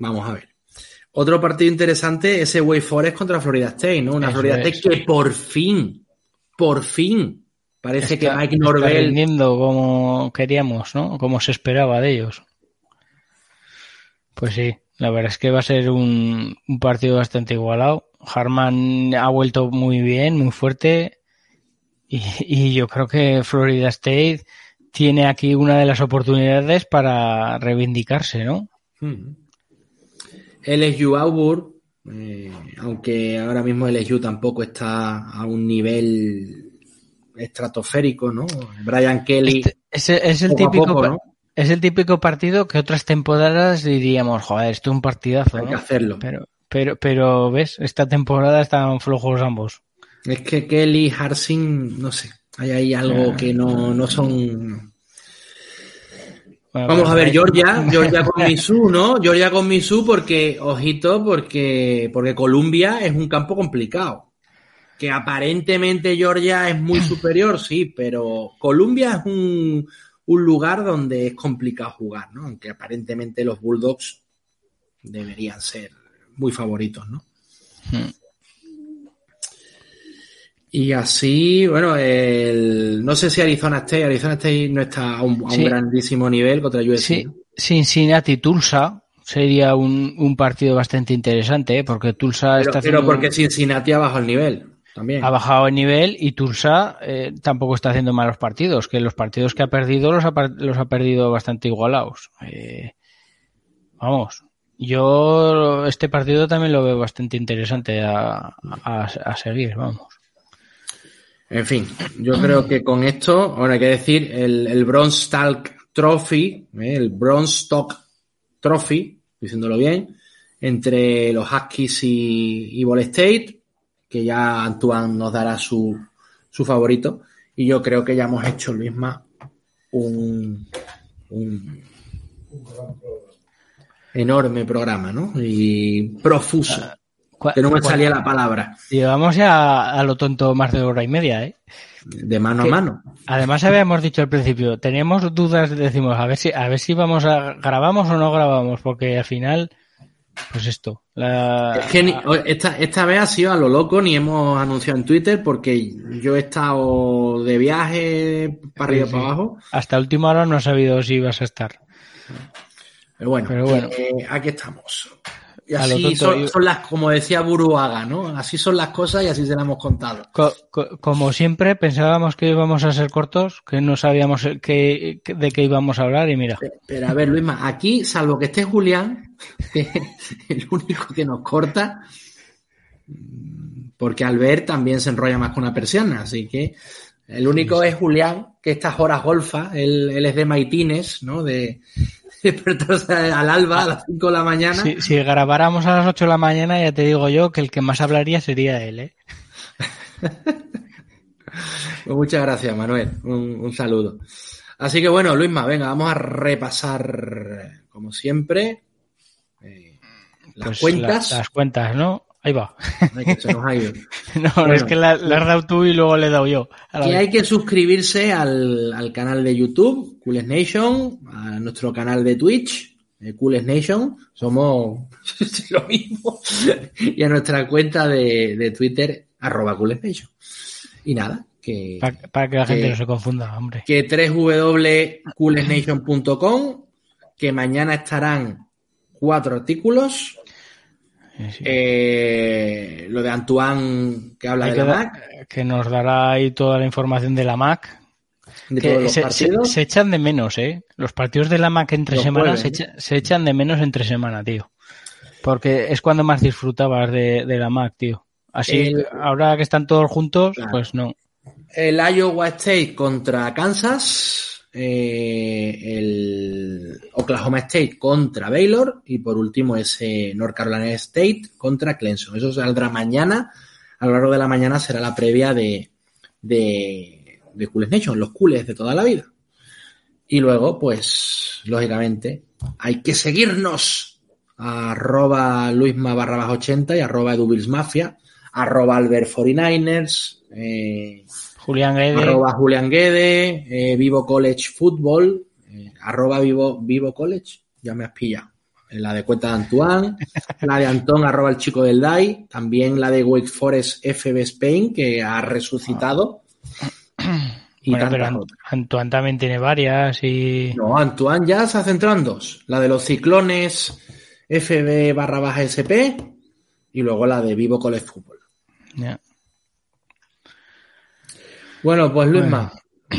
Vamos a ver. Otro partido interesante, ese Way Forest contra Florida State, ¿no? Una Eso Florida State es. que por fin, por fin Parece está, que Mike Norvell.
Está como queríamos, ¿no? Como se esperaba de ellos. Pues sí, la verdad es que va a ser un, un partido bastante igualado. Harman ha vuelto muy bien, muy fuerte. Y, y, yo creo que Florida State tiene aquí una de las oportunidades para reivindicarse, ¿no?
Hmm. LSU Auburn, eh, aunque ahora mismo LSU tampoco está a un nivel estratosférico, ¿no? Brian Kelly.
Este, es, es, el típico, poco, ¿no? es el típico partido que otras temporadas diríamos, joder, esto es un partidazo.
Hay
¿no?
que hacerlo.
Pero, pero, pero, ves, esta temporada están flojos ambos.
Es que Kelly, Harsing, no sé, hay ahí algo que no, no son. Vamos a ver, Georgia, Georgia con [laughs] Misu, ¿no? Georgia con Misu porque, ojito, porque, porque Columbia es un campo complicado que aparentemente Georgia es muy superior, sí, pero Columbia es un, un, lugar donde es complicado jugar, ¿no? Aunque aparentemente los Bulldogs deberían ser muy favoritos, ¿no? Hmm. Y así, bueno, el, no sé si Arizona State, Arizona State no está a un, a un
Sí.
grandísimo nivel contra USC.
Sí,
¿no?
Cincinnati Tulsa sería un, un partido bastante interesante, ¿eh? porque Tulsa
Pero,
está
pero porque Cincinnati ha bajado el nivel también.
ha bajado el nivel y Tulsa eh, tampoco está haciendo malos partidos, que los partidos que ha perdido los ha, los ha perdido bastante igualados. Eh, vamos, yo este partido también lo veo bastante interesante a, a, a seguir, vamos.
En fin, yo creo que con esto, ahora hay que decir, el, el Bronze Talk Trophy, ¿eh? el Bronze Stock Trophy, diciéndolo bien, entre los Huskies y, Ball State, que ya Antoine nos dará su, su favorito, y yo creo que ya hemos hecho, Luisma, un, un enorme programa, ¿no? Y profuso, que no me salía la palabra,
Llevamos ya a lo tonto más de hora y media, ¿eh?
de mano a mano.
Además habíamos dicho al principio, teníamos dudas, decimos, a ver si, a ver si vamos a, grabamos o no grabamos, porque al final, pues esto, la,
Es que ni- esta, esta vez ha sido a lo loco, ni hemos anunciado en Twitter, porque yo he estado de viaje para arriba y
Sí,
para
sí.
abajo.
hasta última hora no he sabido si ibas a estar.
Pero bueno,
Pero bueno.
eh, aquí estamos. Y así son, las, como decía Buruaga, ¿no? Así son las cosas y así se las hemos contado.
Co- co- como siempre, pensábamos que íbamos a ser cortos, que no sabíamos el- que- que- de qué íbamos a hablar y mira,
Pero a ver, Luisma, aquí, salvo que esté Julián, [laughs] que es el único que nos corta, porque Albert también se enrolla más que una persiana, así que el único es Julián, que estas horas golfa, él, él es de maitines, ¿no? De [laughs] despertarse al alba a las 5 de la mañana.
si, si grabáramos a las 8 de la mañana, ya te digo yo que el que más hablaría sería él, ¿eh? [laughs]
Pues muchas gracias, Manuel. Un, un saludo. Así que bueno, Luisma, venga, vamos a repasar, como siempre, eh, las
Pues
cuentas.
la- las cuentas, ¿no? Ahí va.
Ay, que se nos ha ido.
No,
Bueno.
es que la, la has dado tú y luego le he dado yo.
Que hay que suscribirse al, al canal de YouTube, Coolest Nation, a nuestro canal de Twitch, eh, Coolest Nation, somos [laughs] lo mismo, y a nuestra cuenta de, de Twitter, arroba Coolest Nation. Y nada, que,
Pa- para que la gente
que-
no se confunda, hombre.
que www.coolestnation.com, que mañana estarán cuatro artículos,
Sí,
eh, lo de Antoine que habla
Hay
de
que,
la
da-
Mac,
que nos dará ahí toda la información de la Mac.
de
Que se, se-
partidos.
se echan de menos, ¿eh? Los partidos de la Mac entre
Los
semanas se,
jueves,
echa- se echan de menos entre semana, tío. Porque es cuando más disfrutabas de, de la Mac, tío. Así,
El-
ahora que están todos juntos,
Claro.
pues no.
El Iowa State contra Kansas, eh, el Oklahoma State contra Baylor y por último ese North Carolina State contra Clemson. Eso saldrá mañana. A lo largo de la mañana será la previa de, de, de Coolest Nation, los cooles de toda la vida. Y luego, pues, lógicamente, hay que seguirnos arroba luisma barra baja 80 y arroba edubilsmafia, arroba albert 49ers, eh,
Julián Guede,
arroba Julián Guede, eh, Vivo College Football, eh, arroba Vivo, Vivo College, ya me has pillado. Eh, La de cuenta de Antoine, [laughs] la de Antón, arroba el chico del DAI, también la de Wake Forest FB Spain, que ha resucitado. Y
bueno, pero Ant-. Antoine también tiene varias y...
No, Antoine ya se ha centrado en dos. La de los ciclones FB barra baja SP y luego la de Vivo College Football.
Ya.
Bueno, pues Luisma,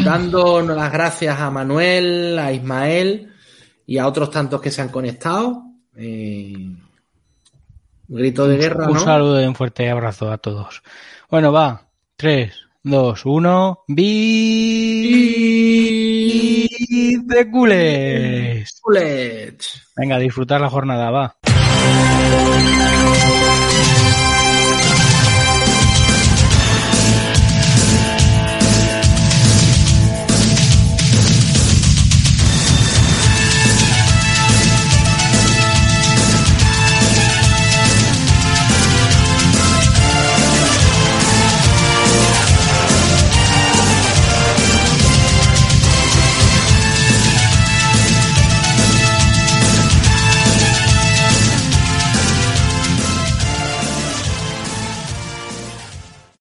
dando las gracias a Manuel, a Ismael y a otros tantos que se han conectado. eh, grito de guerra,
Un
¿no?
saludo y un fuerte abrazo a todos. Bueno, va. 3, 2, 1. ¡Vi de cules! Venga, disfrutar la jornada, va.